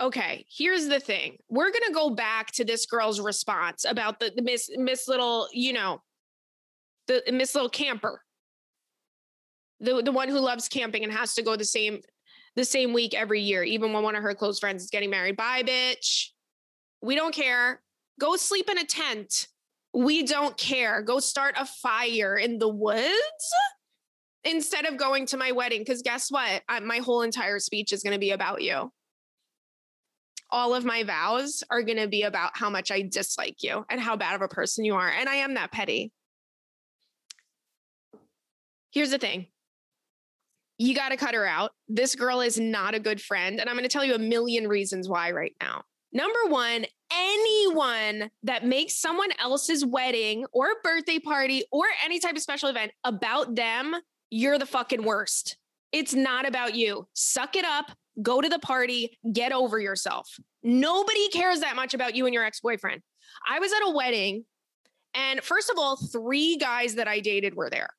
Okay, here's the thing. We're gonna go back to this girl's response about the, the Miss Miss Little, you know, the Miss Little Camper, the the one who loves camping and has to go the same the same week every year, even when one of her close friends is getting married. Bye, bitch. We don't care. Go sleep in a tent we don't care. Go start a fire in the woods instead of going to my wedding. Because guess what? I, my whole entire speech is going to be about you. All of my vows are going to be about how much I dislike you and how bad of a person you are. And I am that petty. Here's the thing you got to cut her out. This girl is not a good friend. And I'm going to tell you a million reasons why right now. Number one, anyone that makes someone else's wedding or birthday party or any type of special event about them, you're the fucking worst. It's not about you. Suck it up, go to the party, get over yourself. Nobody cares that much about you and your ex boyfriend. I was at a wedding, and first of all, three guys that I dated were there.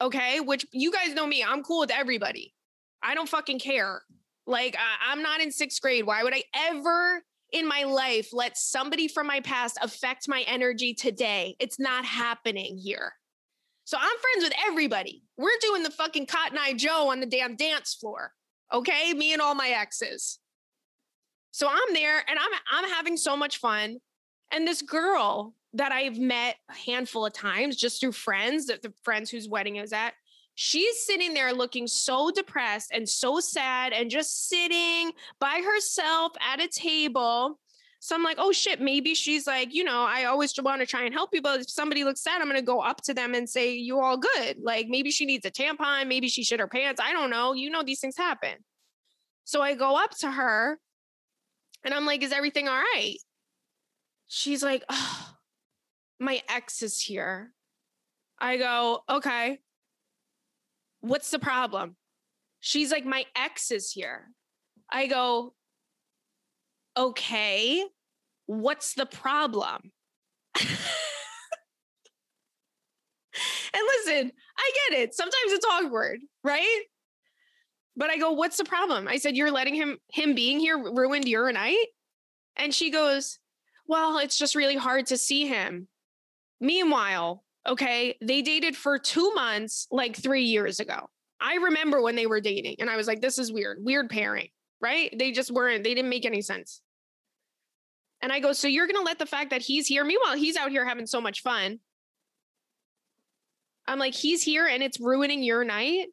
Okay. Which you guys know me, I'm cool with everybody. I don't fucking care. Like, I'm not in sixth grade. Why would I ever in my life let somebody from my past affect my energy today. It's not happening here. So I'm friends with everybody. We're doing the fucking Cotton Eye Joe on the damn dance floor. Okay? Me and all my exes. So I'm there and I'm I'm having so much fun. And this girl that I've met a handful of times just through friends, the friends whose wedding is at, she's sitting there looking so depressed and so sad and just sitting by herself at a table. So I'm like, oh shit, maybe she's like, you know, I always want to try and help people. If somebody looks sad, I'm going to go up to them and say, you all good. Like maybe she needs a tampon. Maybe she shit her pants. I don't know. You know, these things happen. So I go up to her and I'm like, is everything all right? She's like, oh, my ex is here. I go, okay. What's the problem? She's like, My ex is here. I go, Okay, what's the problem? and listen, I get it. Sometimes it's awkward, right? But I go, what's the problem? I said, you're letting him him being here ruined your night? And she goes, well, it's just really hard to see him. Meanwhile, Okay. They dated for two months, like three years ago. I remember when they were dating and I was like, this is weird, weird pairing, right? They just weren't, they didn't make any sense. And I go, so you're going to let the fact that he's here, meanwhile, he's out here having so much fun. I'm like, he's here and it's ruining your night.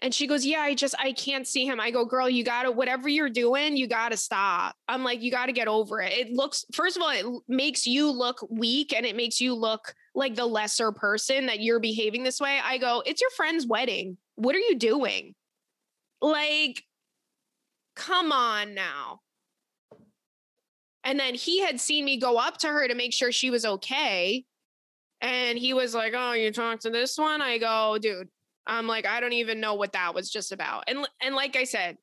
And she goes, Yeah, I just, I can't see him. I go, Girl, you got to, whatever you're doing, you got to stop. I'm like, You got to get over it. It looks, first of all, it makes you look weak and it makes you look like the lesser person that you're behaving this way. I go, It's your friend's wedding. What are you doing? Like, come on now. And then he had seen me go up to her to make sure she was okay. And he was like, Oh, you talked to this one? I go, Dude, I'm like, I don't even know what that was just about. And and like I said,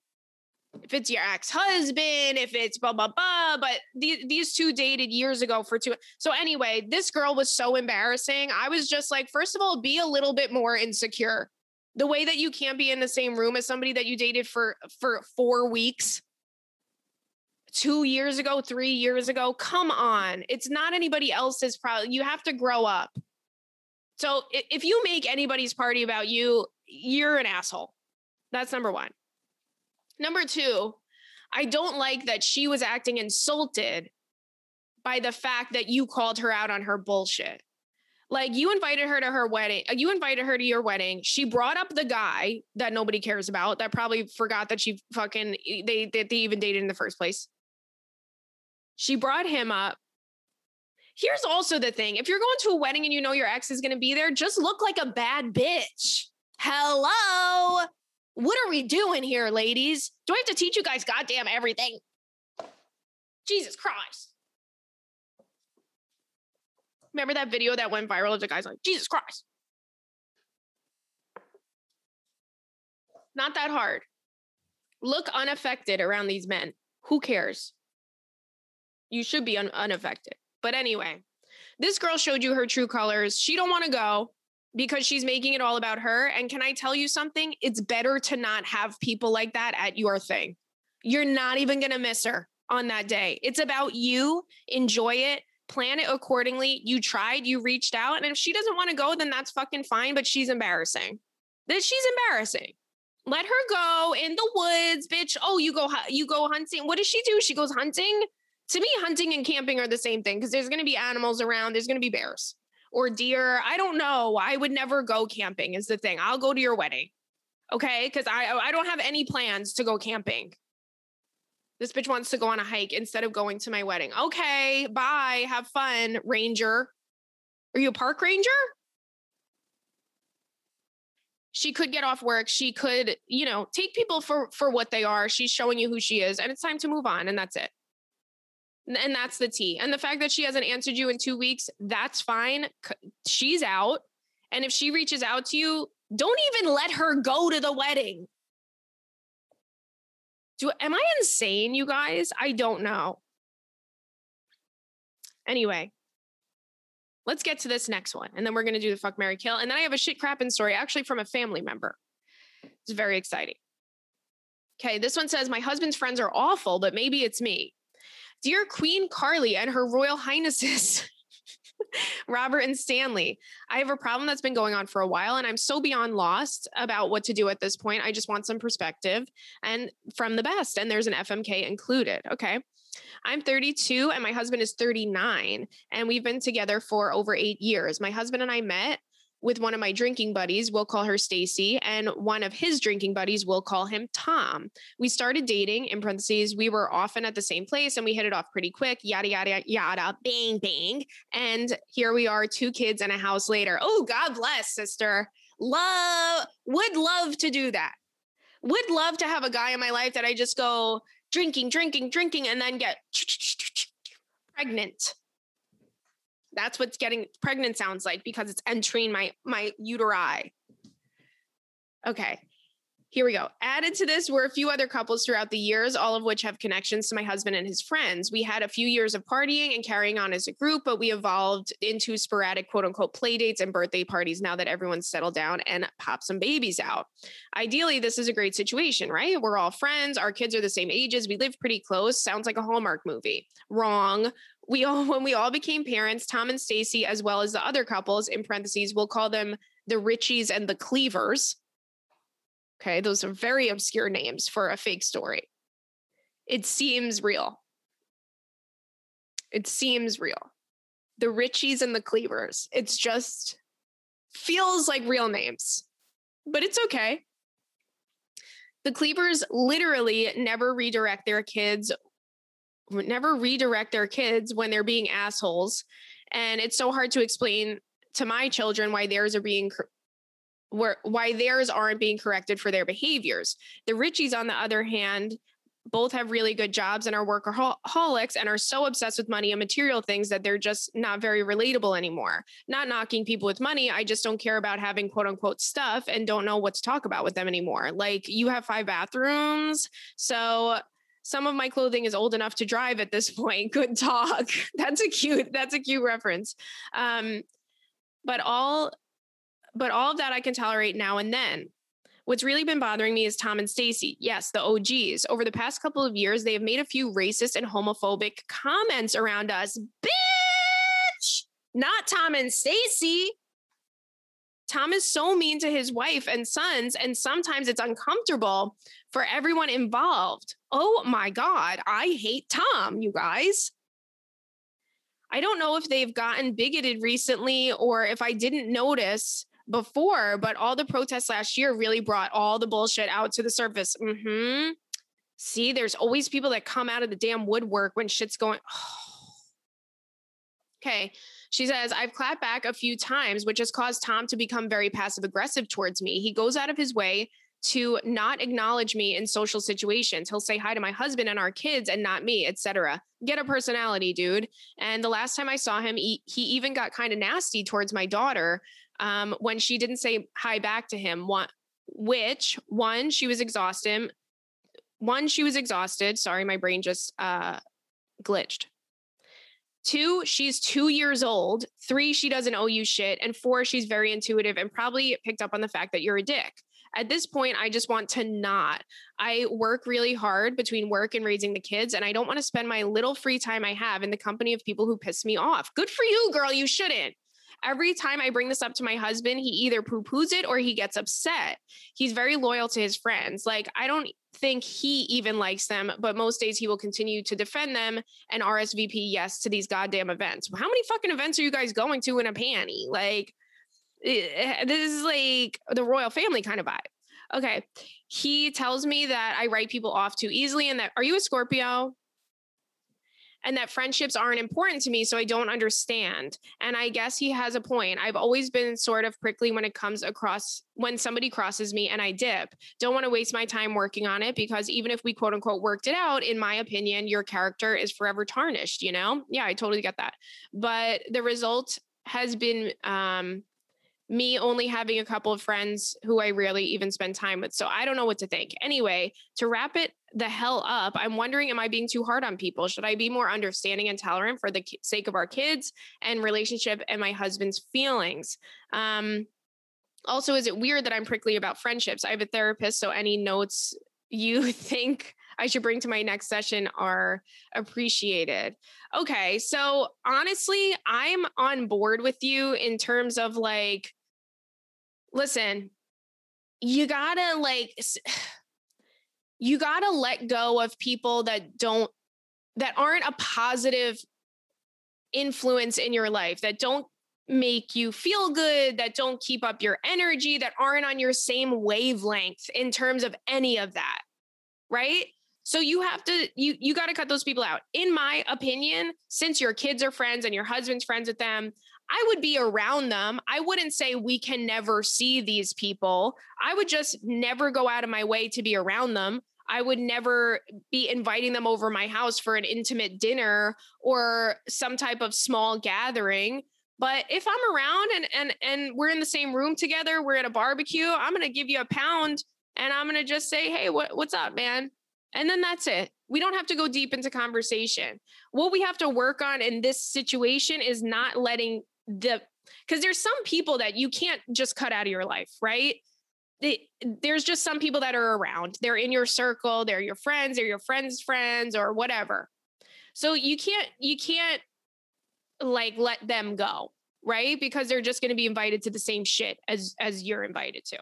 if it's your ex-husband, if it's blah blah blah. But the, these two dated years ago for two. So anyway, this girl was so embarrassing. I was just like, first of all, be a little bit more insecure. The way that you can't be in the same room as somebody that you dated for for four weeks, two years ago, three years ago. Come on, it's not anybody else's problem. You have to grow up. So if you make anybody's party about you, you're an asshole. That's number one. Number two, I don't like that she was acting insulted by the fact that you called her out on her bullshit. Like you invited her to her wedding, uh, you invited her to your wedding. She brought up the guy that nobody cares about that probably forgot that she fucking they that they even dated in the first place. She brought him up. Here's also the thing. If you're going to a wedding and you know your ex is going to be there, just look like a bad bitch. Hello? What are we doing here, ladies? Do I have to teach you guys goddamn everything? Jesus Christ. Remember that video that went viral of the guys like, Jesus Christ. Not that hard. Look unaffected around these men. Who cares? You should be un- unaffected. But anyway, this girl showed you her true colors. She don't want to go because she's making it all about her. And can I tell you something? It's better to not have people like that at your thing. You're not even going to miss her on that day. It's about you. Enjoy it. Plan it accordingly. You tried, you reached out. And if she doesn't want to go, then that's fucking fine. But she's embarrassing. That she's embarrassing. Let her go in the woods, bitch. Oh, you go you go hunting. What does she do? She goes hunting. To me, hunting and camping are the same thing because there's going to be animals around. There's going to be bears or deer. I don't know. I would never go camping is the thing. I'll go to your wedding. Okay? Cuz I I don't have any plans to go camping. This bitch wants to go on a hike instead of going to my wedding. Okay, bye. Have fun, ranger. Are you a park ranger? She could get off work. She could, you know, take people for for what they are. She's showing you who she is and it's time to move on and that's it. And that's the T. And the fact that she hasn't answered you in two weeks, that's fine. She's out. And if she reaches out to you, don't even let her go to the wedding. Do am I insane, you guys? I don't know. Anyway, let's get to this next one. And then we're gonna do the fuck Mary Kill. And then I have a shit crapping story actually from a family member. It's very exciting. Okay, this one says, My husband's friends are awful, but maybe it's me. Dear Queen Carly and her Royal Highnesses. Robert and Stanley. I have a problem that's been going on for a while, and I'm so beyond lost about what to do at this point. I just want some perspective and from the best. And there's an FMK included. Okay. I'm 32 and my husband is 39, and we've been together for over eight years. My husband and I met with one of my drinking buddies, we'll call her Stacy, and one of his drinking buddies, we'll call him Tom. We started dating, in parentheses, we were often at the same place and we hit it off pretty quick, yada, yada, yada, bang, bang. And here we are, two kids and a house later. Oh, God bless, sister. Love, would love to do that. Would love to have a guy in my life that I just go drinking, drinking, drinking, and then get pregnant that's what's getting pregnant sounds like because it's entering my my uteri. Okay. Here we go. Added to this were a few other couples throughout the years, all of which have connections to my husband and his friends. We had a few years of partying and carrying on as a group, but we evolved into sporadic quote unquote play dates and birthday parties now that everyone's settled down and popped some babies out. Ideally, this is a great situation, right? We're all friends. Our kids are the same ages. We live pretty close. Sounds like a Hallmark movie. Wrong we all when we all became parents tom and stacy as well as the other couples in parentheses we'll call them the richies and the cleavers. Okay those are very obscure names for a fake story. It seems real. It seems real. The richies and the cleavers. It's just feels like real names but it's okay. The cleavers literally never redirect their kids never redirect their kids when they're being assholes. And it's so hard to explain to my children why theirs are being where why theirs aren't being corrected for their behaviors. The Richies, on the other hand, both have really good jobs and are workaholics and are so obsessed with money and material things that they're just not very relatable anymore. Not knocking people with money. I just don't care about having quote unquote stuff and don't know what to talk about with them anymore. Like you have five bathrooms. So some of my clothing is old enough to drive at this point. Good talk. That's a cute, that's a cute reference. Um, but all but all of that I can tolerate now and then. What's really been bothering me is Tom and Stacy. Yes, the OGs. Over the past couple of years, they have made a few racist and homophobic comments around us. Bitch! Not Tom and Stacy. Tom is so mean to his wife and sons, and sometimes it's uncomfortable for everyone involved. Oh my God, I hate Tom, you guys. I don't know if they've gotten bigoted recently or if I didn't notice before, but all the protests last year really brought all the bullshit out to the surface. Mm-hmm. See, there's always people that come out of the damn woodwork when shit's going. okay. She says, I've clapped back a few times, which has caused Tom to become very passive aggressive towards me. He goes out of his way to not acknowledge me in social situations. He'll say hi to my husband and our kids and not me, etc. Get a personality, dude. And the last time I saw him, he, he even got kind of nasty towards my daughter um, when she didn't say hi back to him. One, which one, she was exhausted. One, she was exhausted. Sorry, my brain just uh, glitched. Two, she's two years old. Three, she doesn't owe you shit. And four, she's very intuitive and probably picked up on the fact that you're a dick. At this point, I just want to not. I work really hard between work and raising the kids, and I don't want to spend my little free time I have in the company of people who piss me off. Good for you, girl. You shouldn't every time I bring this up to my husband, he either poo poos it or he gets upset. He's very loyal to his friends. Like, I don't think he even likes them, but most days he will continue to defend them and RSVP yes to these goddamn events. How many fucking events are you guys going to in a panty? Like, this is like the royal family kind of vibe. Okay. He tells me that I write people off too easily and that, are you a Scorpio? and that friendships aren't important to me. So I don't understand. And I guess he has a point. I've always been sort of prickly when it comes across when somebody crosses me and I dip. Don't want to waste my time working on it because even if we quote unquote worked it out, in my opinion, your character is forever tarnished, you know? Yeah, I totally get that. But the result has been um me only having a couple of friends who I rarely even spend time with. So I don't know what to think. Anyway, to wrap it the hell up, I'm wondering am I being too hard on people? Should I be more understanding and tolerant for the sake of our kids and relationship and my husband's feelings? Um, also, is it weird that I'm prickly about friendships? I have a therapist, so any notes you think I should bring to my next session are appreciated. Okay, so honestly, I'm on board with you in terms of like, listen, you gotta like, you gotta let go of people that don't, that aren't a positive influence in your life, that don't make you feel good, that don't keep up your energy, that aren't on your same wavelength in terms of any of that. Right. So you have to you you got to cut those people out. In my opinion, since your kids are friends and your husband's friends with them, I would be around them. I wouldn't say we can never see these people. I would just never go out of my way to be around them. I would never be inviting them over my house for an intimate dinner or some type of small gathering. But if I'm around and and and we're in the same room together, we're at a barbecue, I'm going to give you a pound and I'm going to just say, "Hey, what what's up, man?" And then that's it. We don't have to go deep into conversation. What we have to work on in this situation is not letting the, because there's some people that you can't just cut out of your life, right? They, there's just some people that are around. They're in your circle, they're your friends, they're your friends' friends, or whatever. So you can't, you can't like let them go, right? Because they're just going to be invited to the same shit as as you're invited to.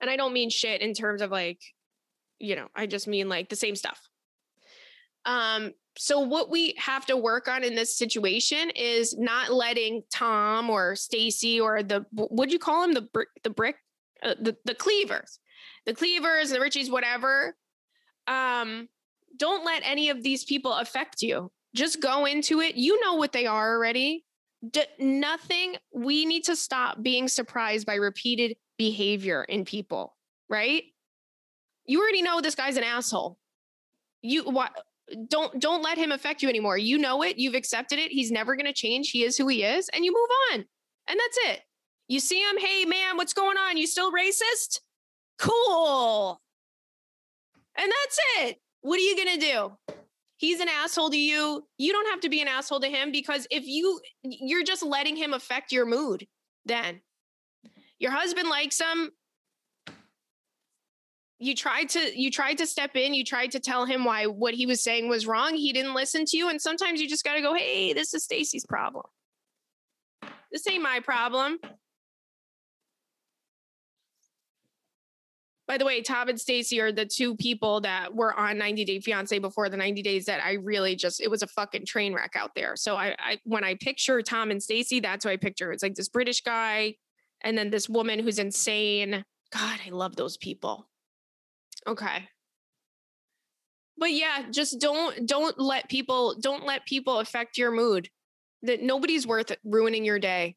And I don't mean shit in terms of like you know, I just mean like the same stuff. Um, so what we have to work on in this situation is not letting Tom or Stacy or the what do you call him the brick the brick uh, the the cleavers, the cleavers, the Richies, whatever. Um, don't let any of these people affect you. Just go into it. You know what they are already. D- nothing. We need to stop being surprised by repeated behavior in people, right? You already know this guy's an asshole. You what? Don't don't let him affect you anymore. You know it. You've accepted it. He's never going to change. He is who he is, and you move on. And that's it. You see him. Hey, man, what's going on? You still racist? Cool. And that's it. What are you going to do? He's an asshole to you. You don't have to be an asshole to him because if you you're just letting him affect your mood then. Your husband likes him. You tried to you tried to step in, you tried to tell him why what he was saying was wrong. He didn't listen to you and sometimes you just got to go, "Hey, this is Stacy's problem. This ain't my problem." By the way, Tom and Stacy are the two people that were on 90 Day Fiance before the 90 days that I really just it was a fucking train wreck out there. So I, I when I picture Tom and Stacy, that's what I picture. It's like this British guy and then this woman who's insane. God, I love those people. Okay. But yeah, just don't don't let people don't let people affect your mood. That nobody's worth ruining your day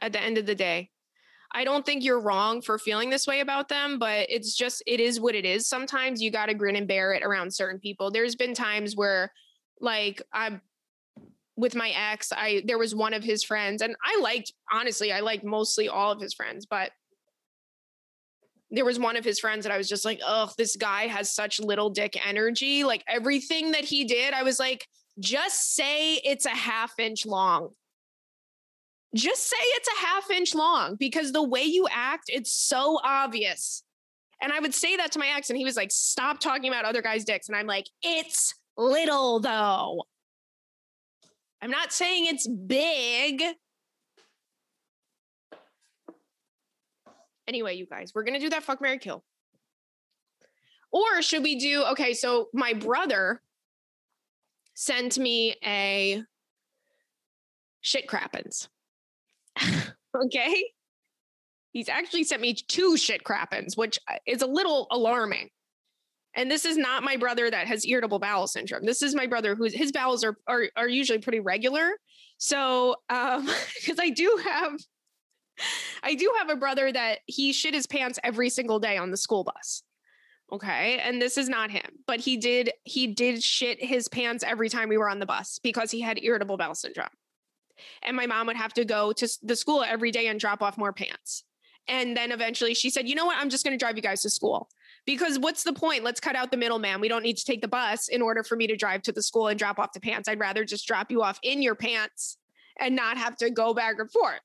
at the end of the day. I don't think you're wrong for feeling this way about them, but it's just, it is what it is. Sometimes you got to grin and bear it around certain people. There's been times where, like, I'm with my ex, I, there was one of his friends, and I liked, honestly, I liked mostly all of his friends, but there was one of his friends that I was just like, oh, this guy has such little dick energy. Like everything that he did, I was like, just say it's a half inch long just say it's a half inch long because the way you act, it's so obvious. And I would say that to my ex, and he was like, stop talking about other guys' dicks. And I'm like, it's little though. I'm not saying it's big. Anyway, you guys, we're to do that fuck Mary Kill. Or should we do, okay, so my brother sent me a shit crappens. okay. He's actually sent me two shit crappens, which uh, is a little alarming. And this is not my brother that has irritable bowel syndrome. This is my brother who's his bowels are are, are usually pretty regular. So, um, because I do have, I do have a brother that he shit his pants every single day on the school bus. Okay, and this is not him, but he did he did shit his pants every time we were on the bus because he had irritable bowel syndrome and my mom would have to go to the school every day and drop off more pants. And then eventually she said, you know what? I'm just going to drive you guys to school. Because what's the point? Let's cut out the middleman. We don't need to take the bus in order for me to drive to the school and drop off the pants. I'd rather just drop you off in your pants and not have to go back and forth.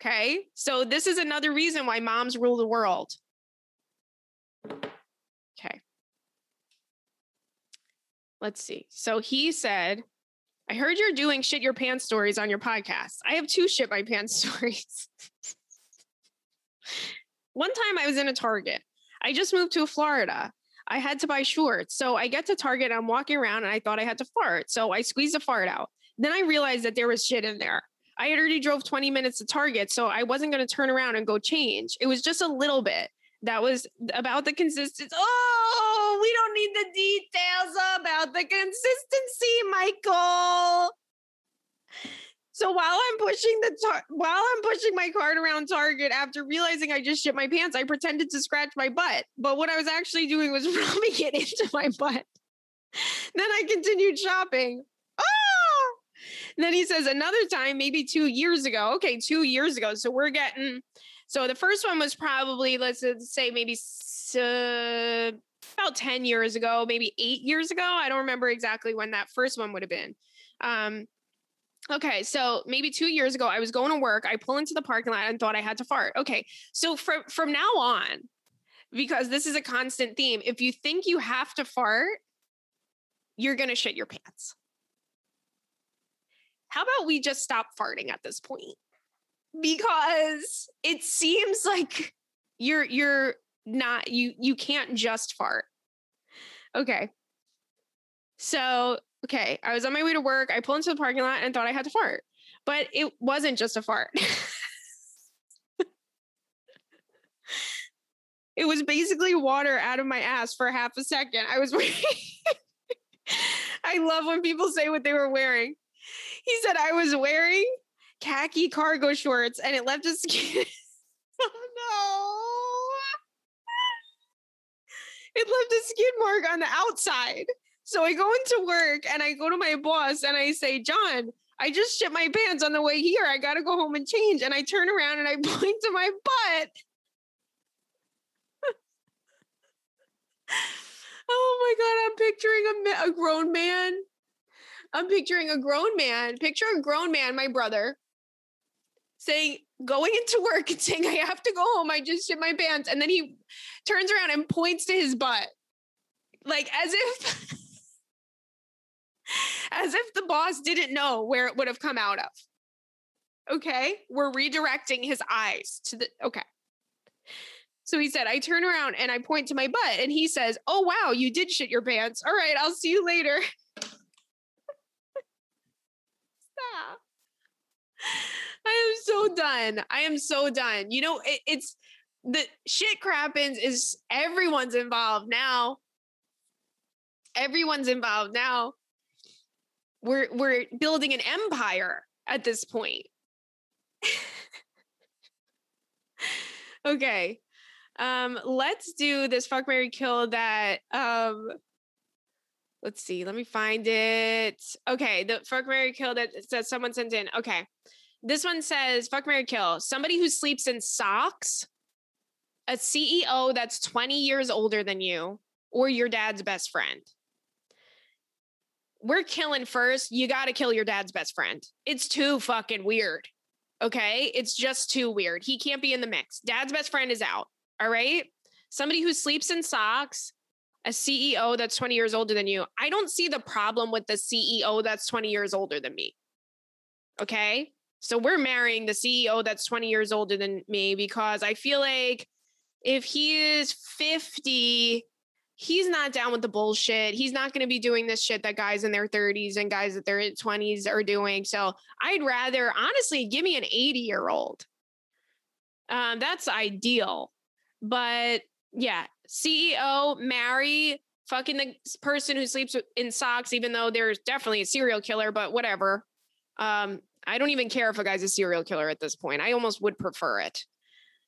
Okay. So this is another reason why moms rule the world. Okay. Let's see. So he said, I heard you're doing shit your pants stories on your podcast. I have two shit my pants stories. One time I was in a Target. I just moved to Florida. I had to buy shorts. So I get to Target, I'm walking around and I thought I had to fart. So I squeezed a fart out. Then I realized that there was shit in there. I had already drove 20 minutes to Target, so I wasn't going to turn around and go change. It was just a little bit that was about the consistency. Oh, we don't need the details about the consistency, Michael. So while I'm pushing the tar- while I'm pushing my cart around Target after realizing I just shit my pants, I pretended to scratch my butt. But what I was actually doing was rubbing it into my butt. then I continued shopping. Then he says another time, maybe two years ago. Okay, two years ago. So we're getting so the first one was probably, let's say, maybe uh, about 10 years ago, maybe eight years ago. I don't remember exactly when that first one would have been. Um, okay, so maybe two years ago, I was going to work. I pull into the parking lot and thought I had to fart. Okay, so from from now on, because this is a constant theme, if you think you have to fart, you're gonna shit your pants. How about we just stop farting at this point? because it seems like you're you're not you you can't just fart. Okay. So, okay, I was on my way to work. I pulled into the parking lot and thought I had to fart. But it wasn't just a fart. it was basically water out of my ass for half a second. I was wearing I love when people say what they were wearing. He said I was wearing khaki cargo shorts and it left his skin. oh no. it left a skid mark on the outside. So I go into work and I go to my boss and I say, John, I just shit my pants on the way here. I got to go home and change. And I turn around and I point to my butt. oh my God, I'm picturing a, a grown man. I'm picturing a grown man, picture a grown man, my brother, saying, going into work and saying, I have to go home. I just shit my pants. And then he turns around and points to his butt. Like as if as if the boss didn't know where it would have come out of. Okay? We're redirecting his eyes to the okay. So he said, I turn around and I point to my butt, and he says, Oh, wow, you did shit your pants. All right, I'll see you later. Stop. I am so done. I am so done. You know, it, it's the shit crappens is everyone's involved now. Everyone's involved now. We're we're building an empire at this point. okay. Um, let's do this fuck Mary kill that um let's see, let me find it. Okay, the fuck Mary kill that says someone sent in. Okay. This one says fuck Mary kill. Somebody who sleeps in socks, a CEO that's 20 years older than you, or your dad's best friend we're killing first. You got to kill your dad's best friend. It's too fucking weird. Okay. It's just too weird. He can't be in the mix. Dad's best friend is out. All right. Somebody who sleeps in socks, a CEO that's 20 years older than you. I don't see the problem with the CEO that's 20 years older than me. Okay. So we're marrying the CEO that's 20 years older than me because I feel like if he is 50 he's not down with the bullshit. He's not going to be doing this shit that guys in their 30s and guys that their 20s are doing. So I'd rather, honestly, give me an 80 year old. Um, that's ideal. But yeah, CEO, marry, fucking the person who sleeps in socks, even though there's definitely a serial killer, but whatever. Um, I don't even care if a guy's a serial killer at this point. I almost would prefer it.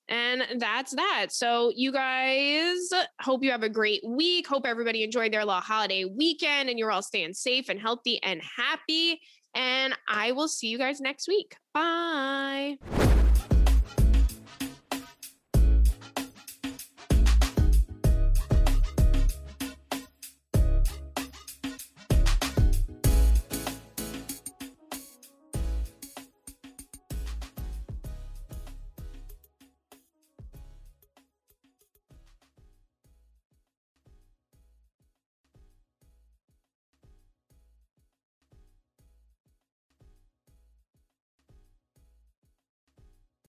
And that's that. So, you guys, hope you have a great week. Hope everybody enjoyed their little holiday weekend and you're all staying safe and healthy and happy. And I will see you guys next week. Bye.